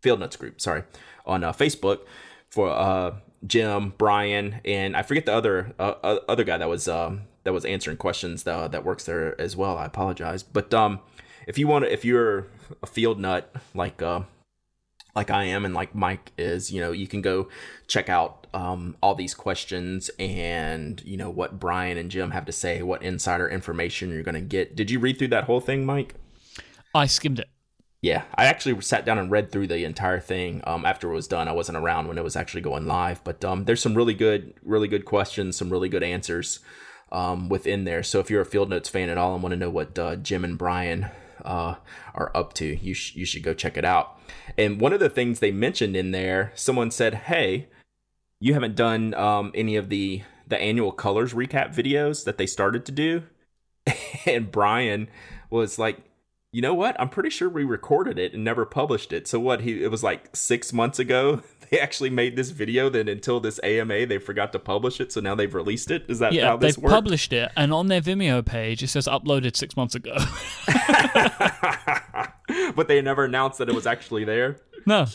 Field Notes group. Sorry, on Facebook for Jim, Brian, and I forget the other other guy that was um, that was answering questions that, that works there as well. I apologize, but um, if you want to, if you're a field nut like uh, like I am and like Myke is, you know, you can go check out um, all these questions and you know what Brian and Jim have to say, what insider information you're going to get. Did you read through that whole thing, Myke? I skimmed it. Yeah, I actually sat down and read through the entire thing um, after it was done. I wasn't around when it was actually going live, but um, there's some really good, really good questions, some really good answers um, within there. So if you're a Field Notes fan at all and want to know what uh, Jim and Brian uh, are up to, you sh- you should go check it out. And one of the things they mentioned in there, someone said, "Hey, you haven't done um, any of the the annual colors recap videos that they started to do," (laughs) and Brian was like, you know what? I'm pretty sure we recorded it and never published it. So what? He it was like six months ago. They actually made this video. Then until this AMA, they forgot to publish it. So now they've released it. Is that yeah? How this they've worked? published it, and on their Vimeo page, it says uploaded six months ago. (laughs) but they never announced that it was actually there. No.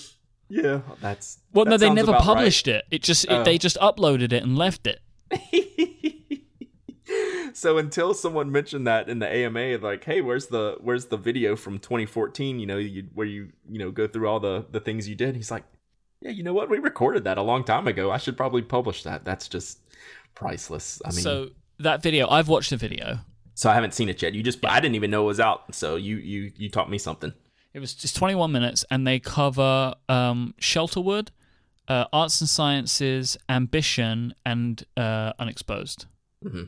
Yeah, that's. Well, that no, they never published right. it. It just it, they oh. just uploaded it and left it. (laughs) so until someone mentioned that in the AMA, like, hey, where's the where's the video from 2014? You know, you, where you you know go through all the the things you did. He's like, yeah, you know what? We recorded that a long time ago. I should probably publish that. That's just priceless. I mean, so that video, I've watched the video. So I haven't seen it yet. You just. I didn't even know it was out. So you you you taught me something. It was just 21 minutes, and they cover um, Shelterwood, uh, arts and sciences, ambition, and uh, unexposed. Mm-hmm.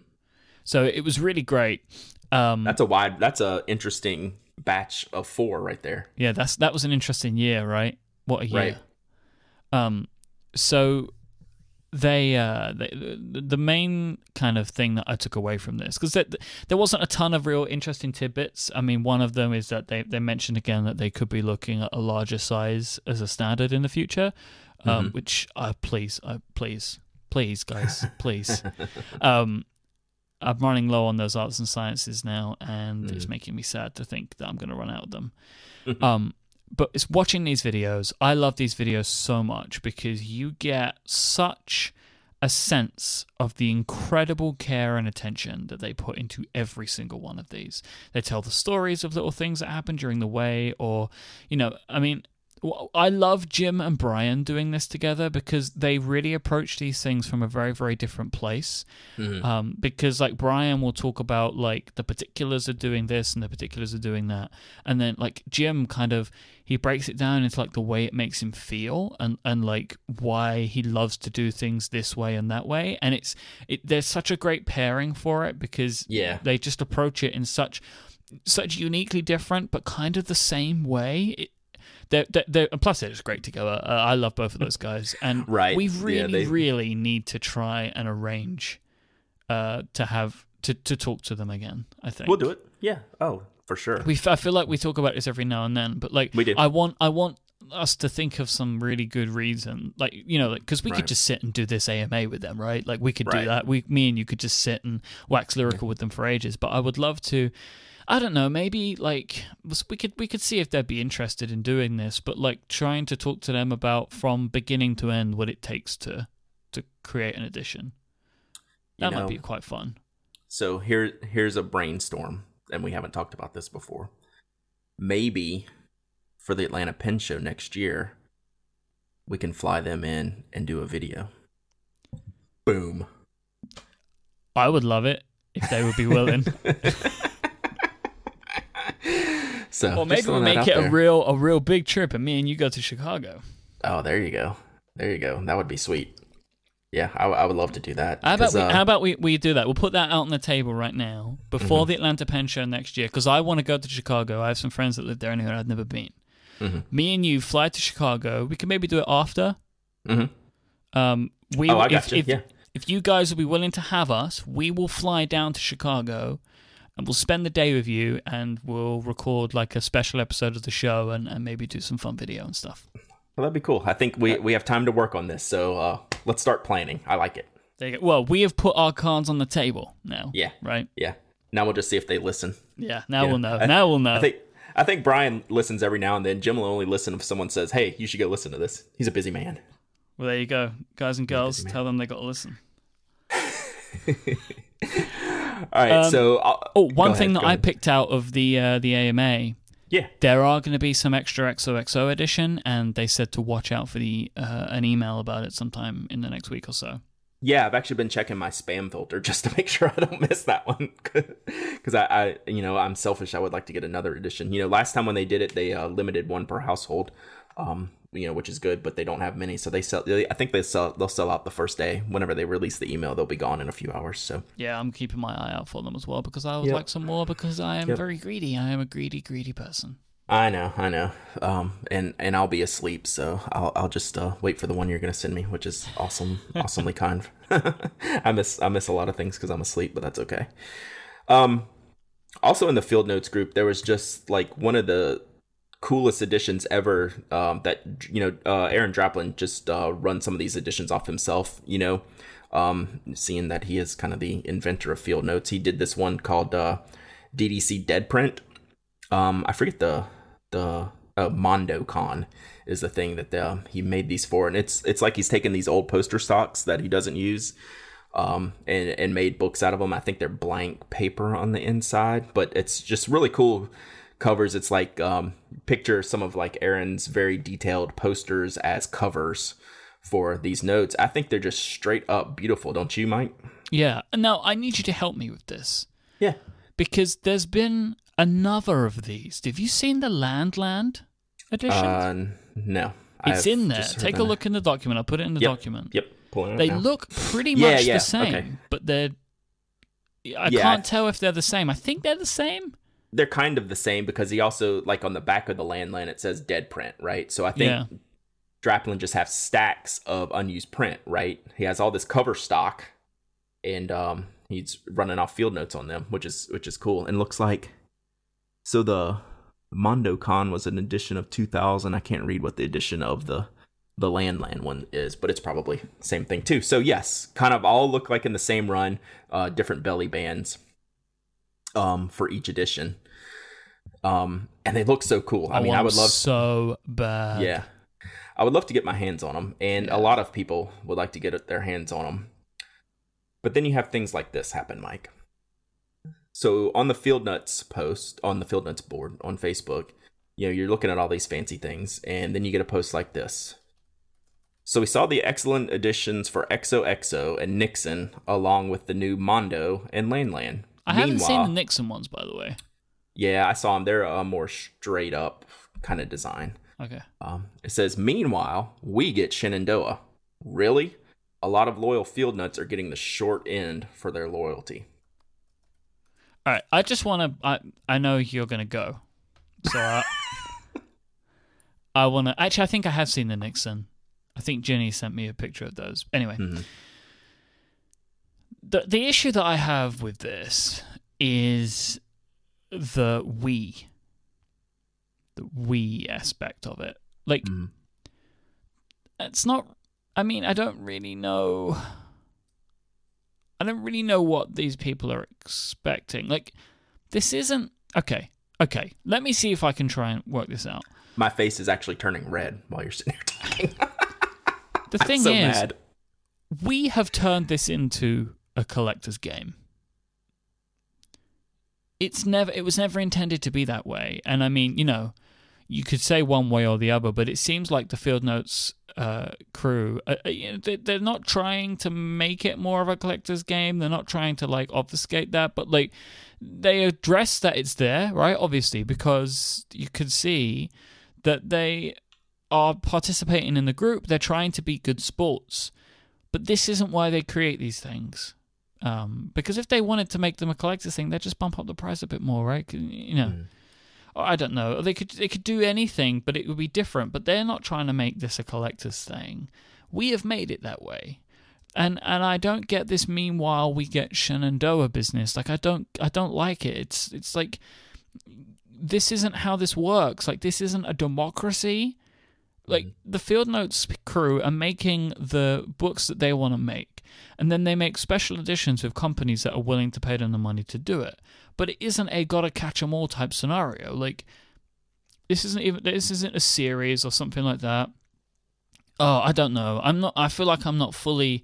So it was really great. Um, that's a wide. That's a interesting batch of four right there. Yeah, that's that was an interesting year, right? What a year. Right. Um, so they, uh, they the main kind of thing that I took away from this because there, there wasn't a ton of real interesting tidbits. I mean, one of them is that they they mentioned again that they could be looking at a larger size as a standard in the future, um, mm-hmm. which uh, please, uh, please, please, guys, please. (laughs) um, I'm running low on those arts and sciences now, and mm. it's making me sad to think that I'm going to run out of them. (laughs) um, but it's watching these videos. I love these videos so much because you get such a sense of the incredible care and attention that they put into every single one of these. They tell the stories of little things that happen during the way, or, you know, I mean, I love Jim and Brian doing this together because they really approach these things from a very, very different place. Mm-hmm. Um, because like Brian will talk about like the particulars of doing this and the particulars of doing that, and then like Jim kind of he breaks it down into like the way it makes him feel and and like why he loves to do things this way and that way, and it's it there's such a great pairing for it because yeah they just approach it in such such uniquely different, but kind of the same way. It, they're, they're, they're, and plus, they're just great together. Uh, I love both of those guys, and (laughs) Right. we Yeah, really, they- really need to try and arrange uh, to have to, to talk to them again. I think We'll do it. Yeah. Oh, for sure. we I feel like we talk about this every now and then, but like We do. I want I want us to think of some really good reason, like you know, because we Right. could just sit and do this AMA with them, right? Like we could do that. We, me and you could just sit and wax lyrical with them for ages. But I would love to. I don't know. Maybe like we could we could see if they'd be interested in doing this, but like trying to talk to them about from beginning to end what it takes to to create an edition. You That know, might be quite fun. So here here's a brainstorm, and we haven't talked about this before. Maybe for the Atlanta Pen Show next year, we can fly them in and do a video. Boom. I would love it if they would be willing. (laughs) So just maybe we'll make it a real a real big trip, and me and you go to Chicago. Oh, there you go. There you go. That would be sweet. Yeah, I, I would love to do that. How about we, uh, how about we, we do that? We'll put that out on the table right now before Mm-hmm. the Atlanta Pen Show next year because I want to go to Chicago. I have some friends that live there and I've never been. Mhm. Me and you fly to Chicago. We can maybe do it after. mhm. Um, we Oh, I if, gotcha, if, yeah. if you guys will be willing to have us, we will fly down to Chicago and we'll spend the day with you and we'll record like a special episode of the show and, and maybe do some fun video and stuff. Well, that'd be cool. I think we, we have time to work on this, so uh, let's start planning. I like it. There you go. Well, we have put our cards on the table now. Yeah. Right? Yeah. Now we'll just see if they listen. Yeah. Now Yeah. we'll know. I- now we'll know. I think I think Brian listens every now and then. Jim will only listen if someone says, "Hey, you should go listen to this." He's a busy man. Well, there you go, guys and girls. Tell them they got to listen. (laughs) All right, Um, so I'll, Oh, one thing that I ahead. picked out of the uh, the AMA, yeah, there are going to be some extra XOXO edition, and they said to watch out for the uh, an email about it sometime in the next week or so. yeah, I've actually been checking my spam filter (laughs) just to make sure I don't miss that one (laughs) because I, I, you know, I'm selfish. I would like to get another edition. You know, last time when they did it, they uh, limited one per household. Um, you know, which is good, but they don't have many, so they sell. I think they sell. They'll sell out the first day. Whenever they release the email, they'll be gone in a few hours. So Yeah, I'm keeping my eye out for them as well because I would Yep. like some more because I am Yep. very greedy. I am a greedy, greedy person. I know, I know. Um, and and I'll be asleep, so I'll I'll just uh, wait for the one you're gonna send me, which is awesome, (laughs) awesomely kind. (laughs) I miss I miss a lot of things because I'm asleep, but that's okay. Um, also in the field notes group, there was just like one of the coolest editions ever. Um, that you know, uh, Aaron Draplin just uh, run some of these editions off himself. You know, um, seeing that he is kind of the inventor of field notes, he did this one called uh, DDC Dead Print um i forget the the uh, mondo con is the thing that uh, he made these for and it's it's like he's taken these old poster stocks that he doesn't use um and and made books out of them i think they're blank paper on the inside but it's just really cool covers it's like um picture some of like aaron's very detailed posters as covers for these notes i think they're just straight up beautiful don't you Myke Yeah. Now I need you to help me with this yeah because there's been another of these. Have you seen the Landland edition? uh no it's I've in there. Take a that. look in the document. I'll put it in the Yep. document. yep pulling it up They look pretty much yeah, the same, okay. but they're. I Yeah, can't tell if they're the same. I think they're the same. They're kind of the same because he also like on the back of the Landland it says dead print, right? So I think Yeah. Draplin just has stacks of unused print, right? He has all this cover stock, and um, he's running off field notes on them, which is which is cool. And looks like so the Mondo Con was an edition of 2000. I can't read what the edition of the the Landland one is, but it's probably same thing too. So yes, kind of all look like in the same run, uh, different belly bands um for each edition. Um and they look so cool. I, mean, I would love so bad. yeah. I would love to get my hands on them, and Yeah. a lot of people would like to get their hands on them. But then you have things like this happen, Myke. So on the Field Nuts post, on the Field Nuts board on Facebook, you know, you're looking at all these fancy things, and then you get a post like this. So we saw the excellent additions for XOXO and Nixon, along with the new Mondo and Landland. I haven't seen the Nixon ones, by the way. Yeah, I saw them. They're a more straight up kind of design. Okay. Um, it says, meanwhile, we get Shenandoah. Really? A lot of loyal field nuts are getting the short end for their loyalty. All right, I just want to. I I know you're gonna go, so I, (laughs) I want to. Actually, I think I have seen the Nixon. I think Jenny sent me a picture of those. Anyway, Mhm. The the issue that I have with this is the we, the we aspect of it. Like, Mhm. it's not. I mean, I don't really know. I don't really know what these people are expecting. Like, this isn't okay. Okay, let me see if I can try and work this out. My face is actually turning red while you're sitting here talking. The (laughs) thing so is, mad. we have turned this into a collector's game. It's never it was never intended to be that way. And I mean, you know, you could say one way or the other, but it seems like the Field Notes uh, crew, uh, uh, they're not trying to make it more of a collector's game. They're not trying to like obfuscate that, but like they address that it's there, right? Obviously, because you could see that they are participating in the group. They're trying to be good sports. But this isn't why they create these things. Um, because if they wanted to make them a collector's thing, they'd just bump up the price a bit more, right? You know, Mm. I don't know. They could they could do anything, but it would be different. But they're not trying to make this a collector's thing. We have made it that way, and and I don't get this. Meanwhile, we get Shenandoah business. Like I don't I don't like it. It's it's like this isn't how this works. Like this isn't a democracy. Like the Field Notes crew are making the books that they want to make, and then they make special editions with companies that are willing to pay them the money to do it. But it isn't a gotta catch 'em all type scenario. Like this isn't even this isn't a series or something like that. Oh, I don't know. I'm not. I feel like I'm not fully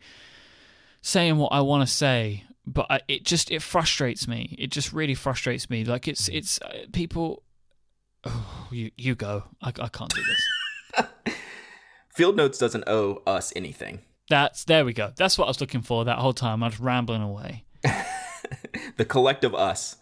saying what I want to say, but I, it just it frustrates me. It just really frustrates me. Like it's it's uh, people. Oh, (sighs) you you go. I I can't do this. (laughs) Field Notes doesn't owe us anything. That's there we go. That's what I was looking for that whole time. I was rambling away. (laughs) the collective us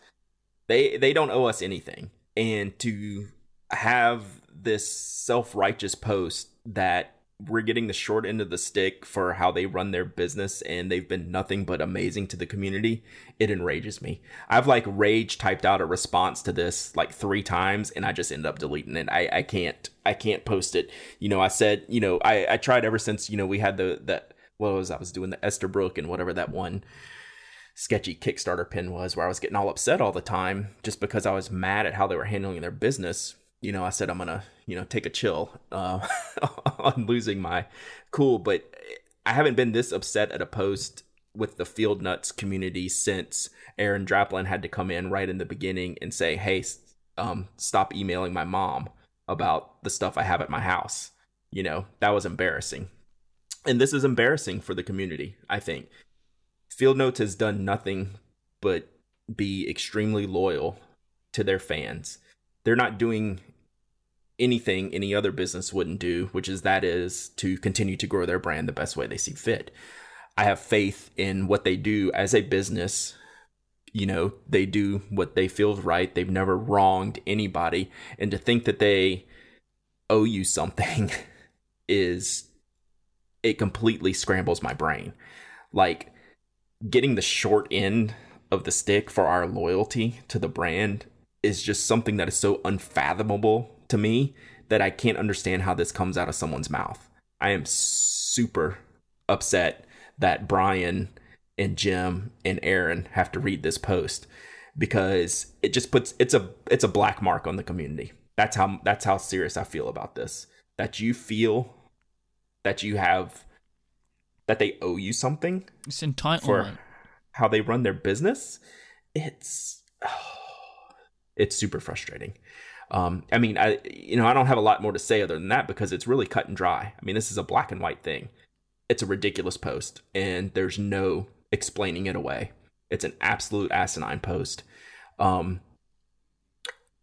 they they don't owe us anything and to have this self-righteous post that we're getting the short end of the stick for how they run their business and they've been nothing but amazing to the community. It enrages me. I've like rage typed out a response to this like three times and i just end up deleting it. I, I can't i can't post it. You know i said you know i i tried ever since you know we had the that what was i was doing the esterbrook and whatever that one sketchy Kickstarter pin was, where I was getting all upset all the time just because I was mad at how they were handling their business. You know, I said I'm gonna, you know, take a chill uh, (laughs) on losing my cool, but I haven't been this upset at a post with the Field Nuts community since Aaron Draplin had to come in right in the beginning and say, "Hey, um, stop emailing my mom about the stuff I have at my house." You know, that was embarrassing, and this is embarrassing for the community. I think Field Notes has done nothing but be extremely loyal to their fans. They're not doing anything any other business wouldn't do, which is that is to continue to grow their brand the best way they see fit. I have faith in what they do as a business. You know, they do what they feel right. They've never wronged anybody. And to think that they owe you something (laughs) is it completely scrambles my brain. Like getting the short end of the stick for our loyalty to the brand is just something that is so unfathomable to me that I can't understand how this comes out of someone's mouth. I am super upset that Brian and Jim and Aaron have to read this post because it just puts it's a it's a black mark on the community. That's how that's how serious I feel about this. That you feel that you have that they owe you something It's entitlement. for how they run their business, it's (sighs) it's super frustrating. Um, I mean, I you know I don't have a lot more to say other than that because it's really cut and dry. I mean, this is a black and white thing. It's a ridiculous post, and there's no explaining it away. It's an absolute asinine post. Um,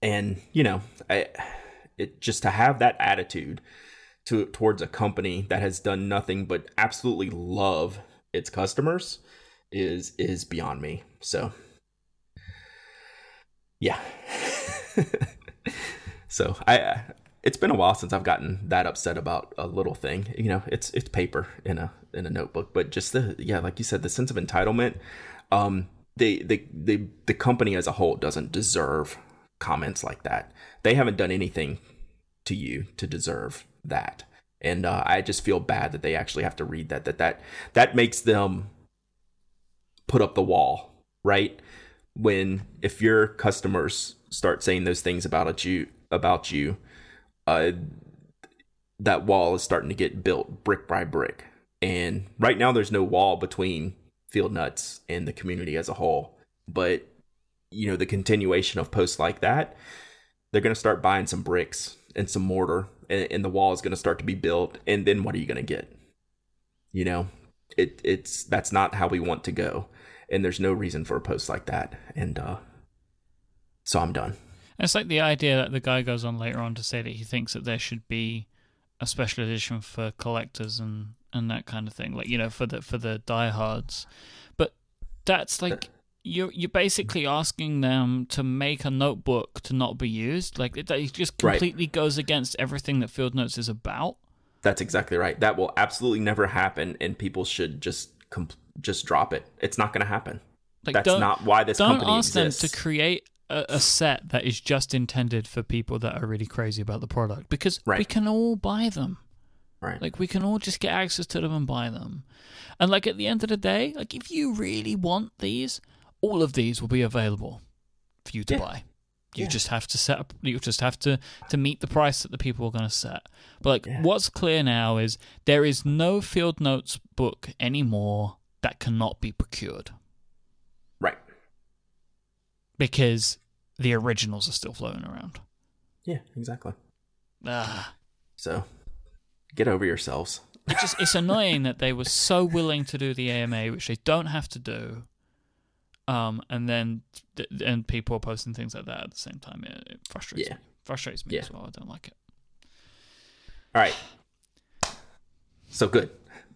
and you know, I it just to have that attitude to towards a company that has done nothing but absolutely love its customers is is beyond me. So yeah. (laughs) so I it's been a while since I've gotten that upset about a little thing. You know, it's it's paper in a in a notebook, but just the yeah, like you said, the sense of entitlement. Um, the, the the the company as a whole doesn't deserve comments like that. They haven't done anything to you to deserve that. And uh, I just feel bad that they actually have to read that. That that that makes them put up the wall, right? When if your customers start saying those things about you about you, uh, that wall is starting to get built brick by brick. And right now, there's no wall between Field Nuts and the community as a whole. But you know, the continuation of posts like that, they're going to start buying some bricks and some mortar, and, and the wall is going to start to be built. And then what are you going to get? You know, it it's that's not how we want to go, and there's no reason for a post like that. And uh, so I'm done. It's like the idea that the guy goes on later on to say that he thinks that there should be a special edition for collectors and and that kind of thing, like you know, for the for the diehards. But that's like you're you're basically asking them to make a notebook to not be used. Like it, it just completely right. goes against everything that Field Notes is about. That's exactly right. That will absolutely never happen, and people should just comp- just drop it. It's not going to happen. Like, That's not why this don't company ask exists. them to create a, a, set that is just intended for people that are really crazy about the product because right. we can all buy them. Right. Like we can all just get access to them and buy them. And like at the end of the day, like if you really want these, all of these will be available for you to yeah. buy. You yeah. just have to set up. You just have to to meet the price that the people are going to set. But like, yeah. what's clear now is there is no field notes book anymore that cannot be procured. Right. Because the originals are still floating around. Yeah, exactly. Ah. So, get over yourselves. It's just it's annoying that they were so willing to do the AMA, which they don't have to do, um, and then and people are posting things like that at the same time. It, it frustrates yeah. me. Frustrates me yeah. as well. I don't like it. All right. So good.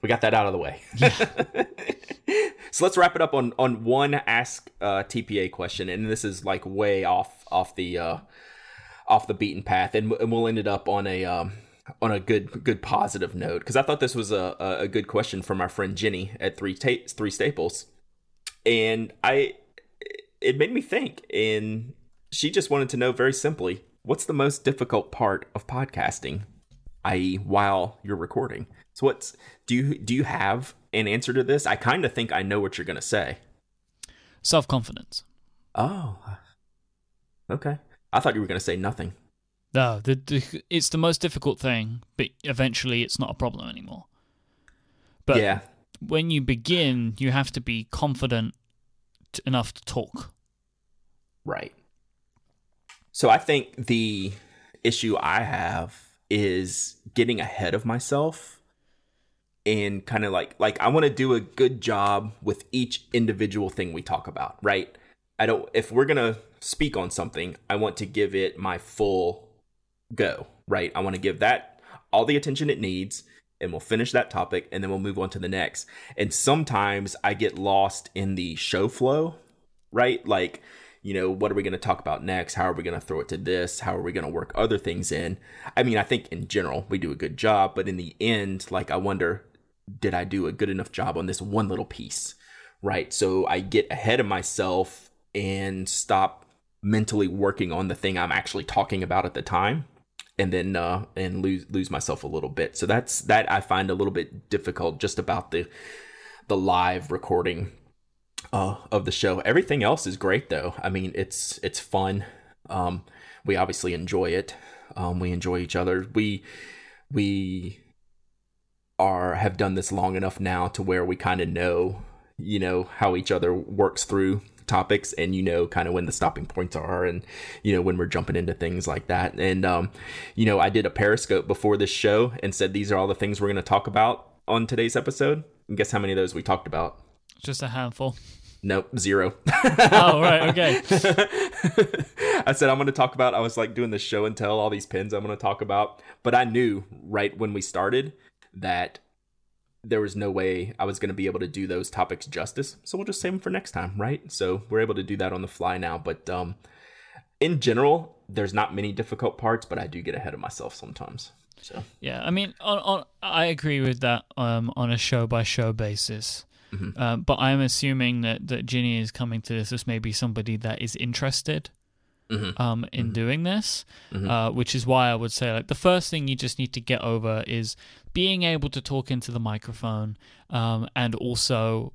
We got that out of the way. Yeah. (laughs) so let's wrap it up on on one ask uh, TPA question, and this is like way off off the uh, off the beaten path, and, and we'll end it up on a um, on a good good positive note because I thought this was a, a good question from our friend Jenny at three ta- three Staples and I it made me think and she just wanted to know very simply what's the most difficult part of podcasting i.e. while you're recording so what's do you do you have an answer to this? I kind of think i know what you're going to say. Self-confidence. Oh. Okay. I thought you were going to say nothing. No the, the, it's the most difficult thing but eventually it's not a problem anymore. But yeah. when you begin, you have to be confident enough to talk. Right. So I think the issue I have is getting ahead of myself and kind of like like I want to do a good job with each individual thing we talk about, right? I don't if we're going to speak on something, I want to give it my full go, right? I want to give that all the attention it needs and we'll finish that topic and then we'll move on to the next. And sometimes I get lost in the show flow, right? Like, you know, what are we going to talk about next? How are we going to throw it to this? How are we going to work other things in? I mean, I think in general we do a good job, but in the end, like, I wonder, did I do a good enough job on this one little piece, right? So I get ahead of myself and stop mentally working on the thing I'm actually talking about at the time and then uh, and lose lose myself a little bit. So that's that I find a little bit difficult just about the the live recording uh, of the show. Everything else is great though. I mean, it's it's fun. Um, we obviously enjoy it. Um, we enjoy each other. We we are have done this long enough now to where we kind of know you know how each other works through topics and you know kind of when the stopping points are and you know when we're jumping into things like that and um you know i did a periscope before this show and said these are all the things we're going to talk about on today's episode and guess how many of those we talked about just a handful Nope, zero. (laughs) oh, right, okay. (laughs) I said I'm going to talk about. I was like doing the show and tell all these pins I'm going to talk about, but I knew right when we started that there was no way I was going to be able to do those topics justice. So we'll just save them for next time, right? So we're able to do that on the fly now. But um, in general, there's not many difficult parts, but I do get ahead of myself sometimes. So yeah, I mean, on, on I agree with that um, on a show by show basis. Mhm. Um, but I'm assuming that that Ginny is coming to this as maybe somebody that is interested Mhm. um, in doing this, Mhm. uh, which is why I would say like the first thing you just need to get over is being able to talk into the microphone um, and also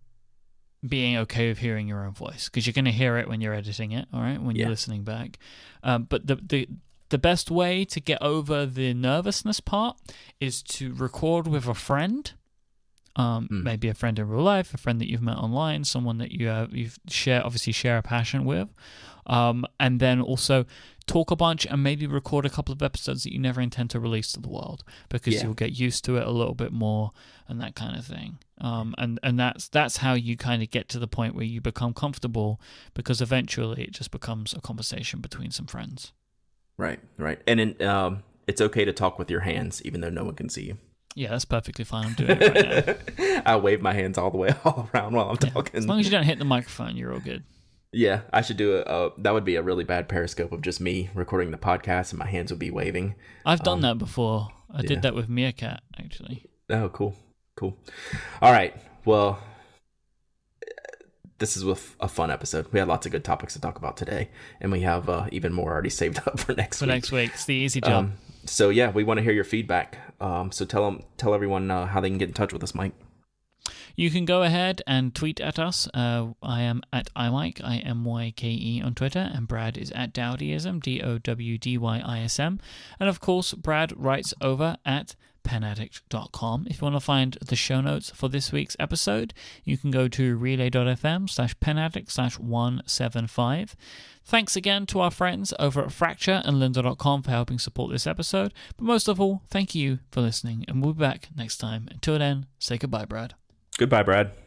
being okay with hearing your own voice because you're going to hear it when you're editing it, all right, when you're listening back. Um, but the the the best way to get over the nervousness part is to record with a friend. Um, Mm. maybe a friend in real life, a friend that you've met online, someone that you have you've share obviously share a passion with, um, and then also talk a bunch and maybe record a couple of episodes that you never intend to release to the world because Yeah. you'll get used to it a little bit more and that kind of thing. Um, and and that's that's how you kind of get to the point where you become comfortable because eventually it just becomes a conversation between some friends. Right, right. And in, um, it's okay to talk with your hands, even though no one can see you. Yeah, that's perfectly fine. I'm doing it right now. (laughs) I wave my hands all the way (laughs) all around while I'm talking. As long as you don't hit the microphone, you're all good. Yeah, I should do a, a. That would be a really bad Periscope of just me recording the podcast and my hands would be waving. I've done that before. I Um, yeah. did that with Meerkat actually. Oh, cool, cool. All right. Well, this is a fun episode. We had lots of good topics to talk about today, and we have uh, even more already (laughs) saved up for next For week. next week, it's the easy job. Um, so yeah, we want to hear your feedback. Um, so tell them, tell everyone uh, how they can get in touch with us, Myke. You can go ahead and tweet at us. Uh, I am at imyke, I M Y K E on Twitter, and Brad is at Dowdyism, D O W D Y I S M. And of course, Brad writes over at penaddict.com. If you want to find the show notes for this week's episode, you can go to relay.fm slash penaddict slash 175. Thanks again to our friends over at Fracture and lynda.com for helping support this episode. But most of all, thank you for listening, and we'll be back next time. Until then, say goodbye, Brad. Goodbye, Brad.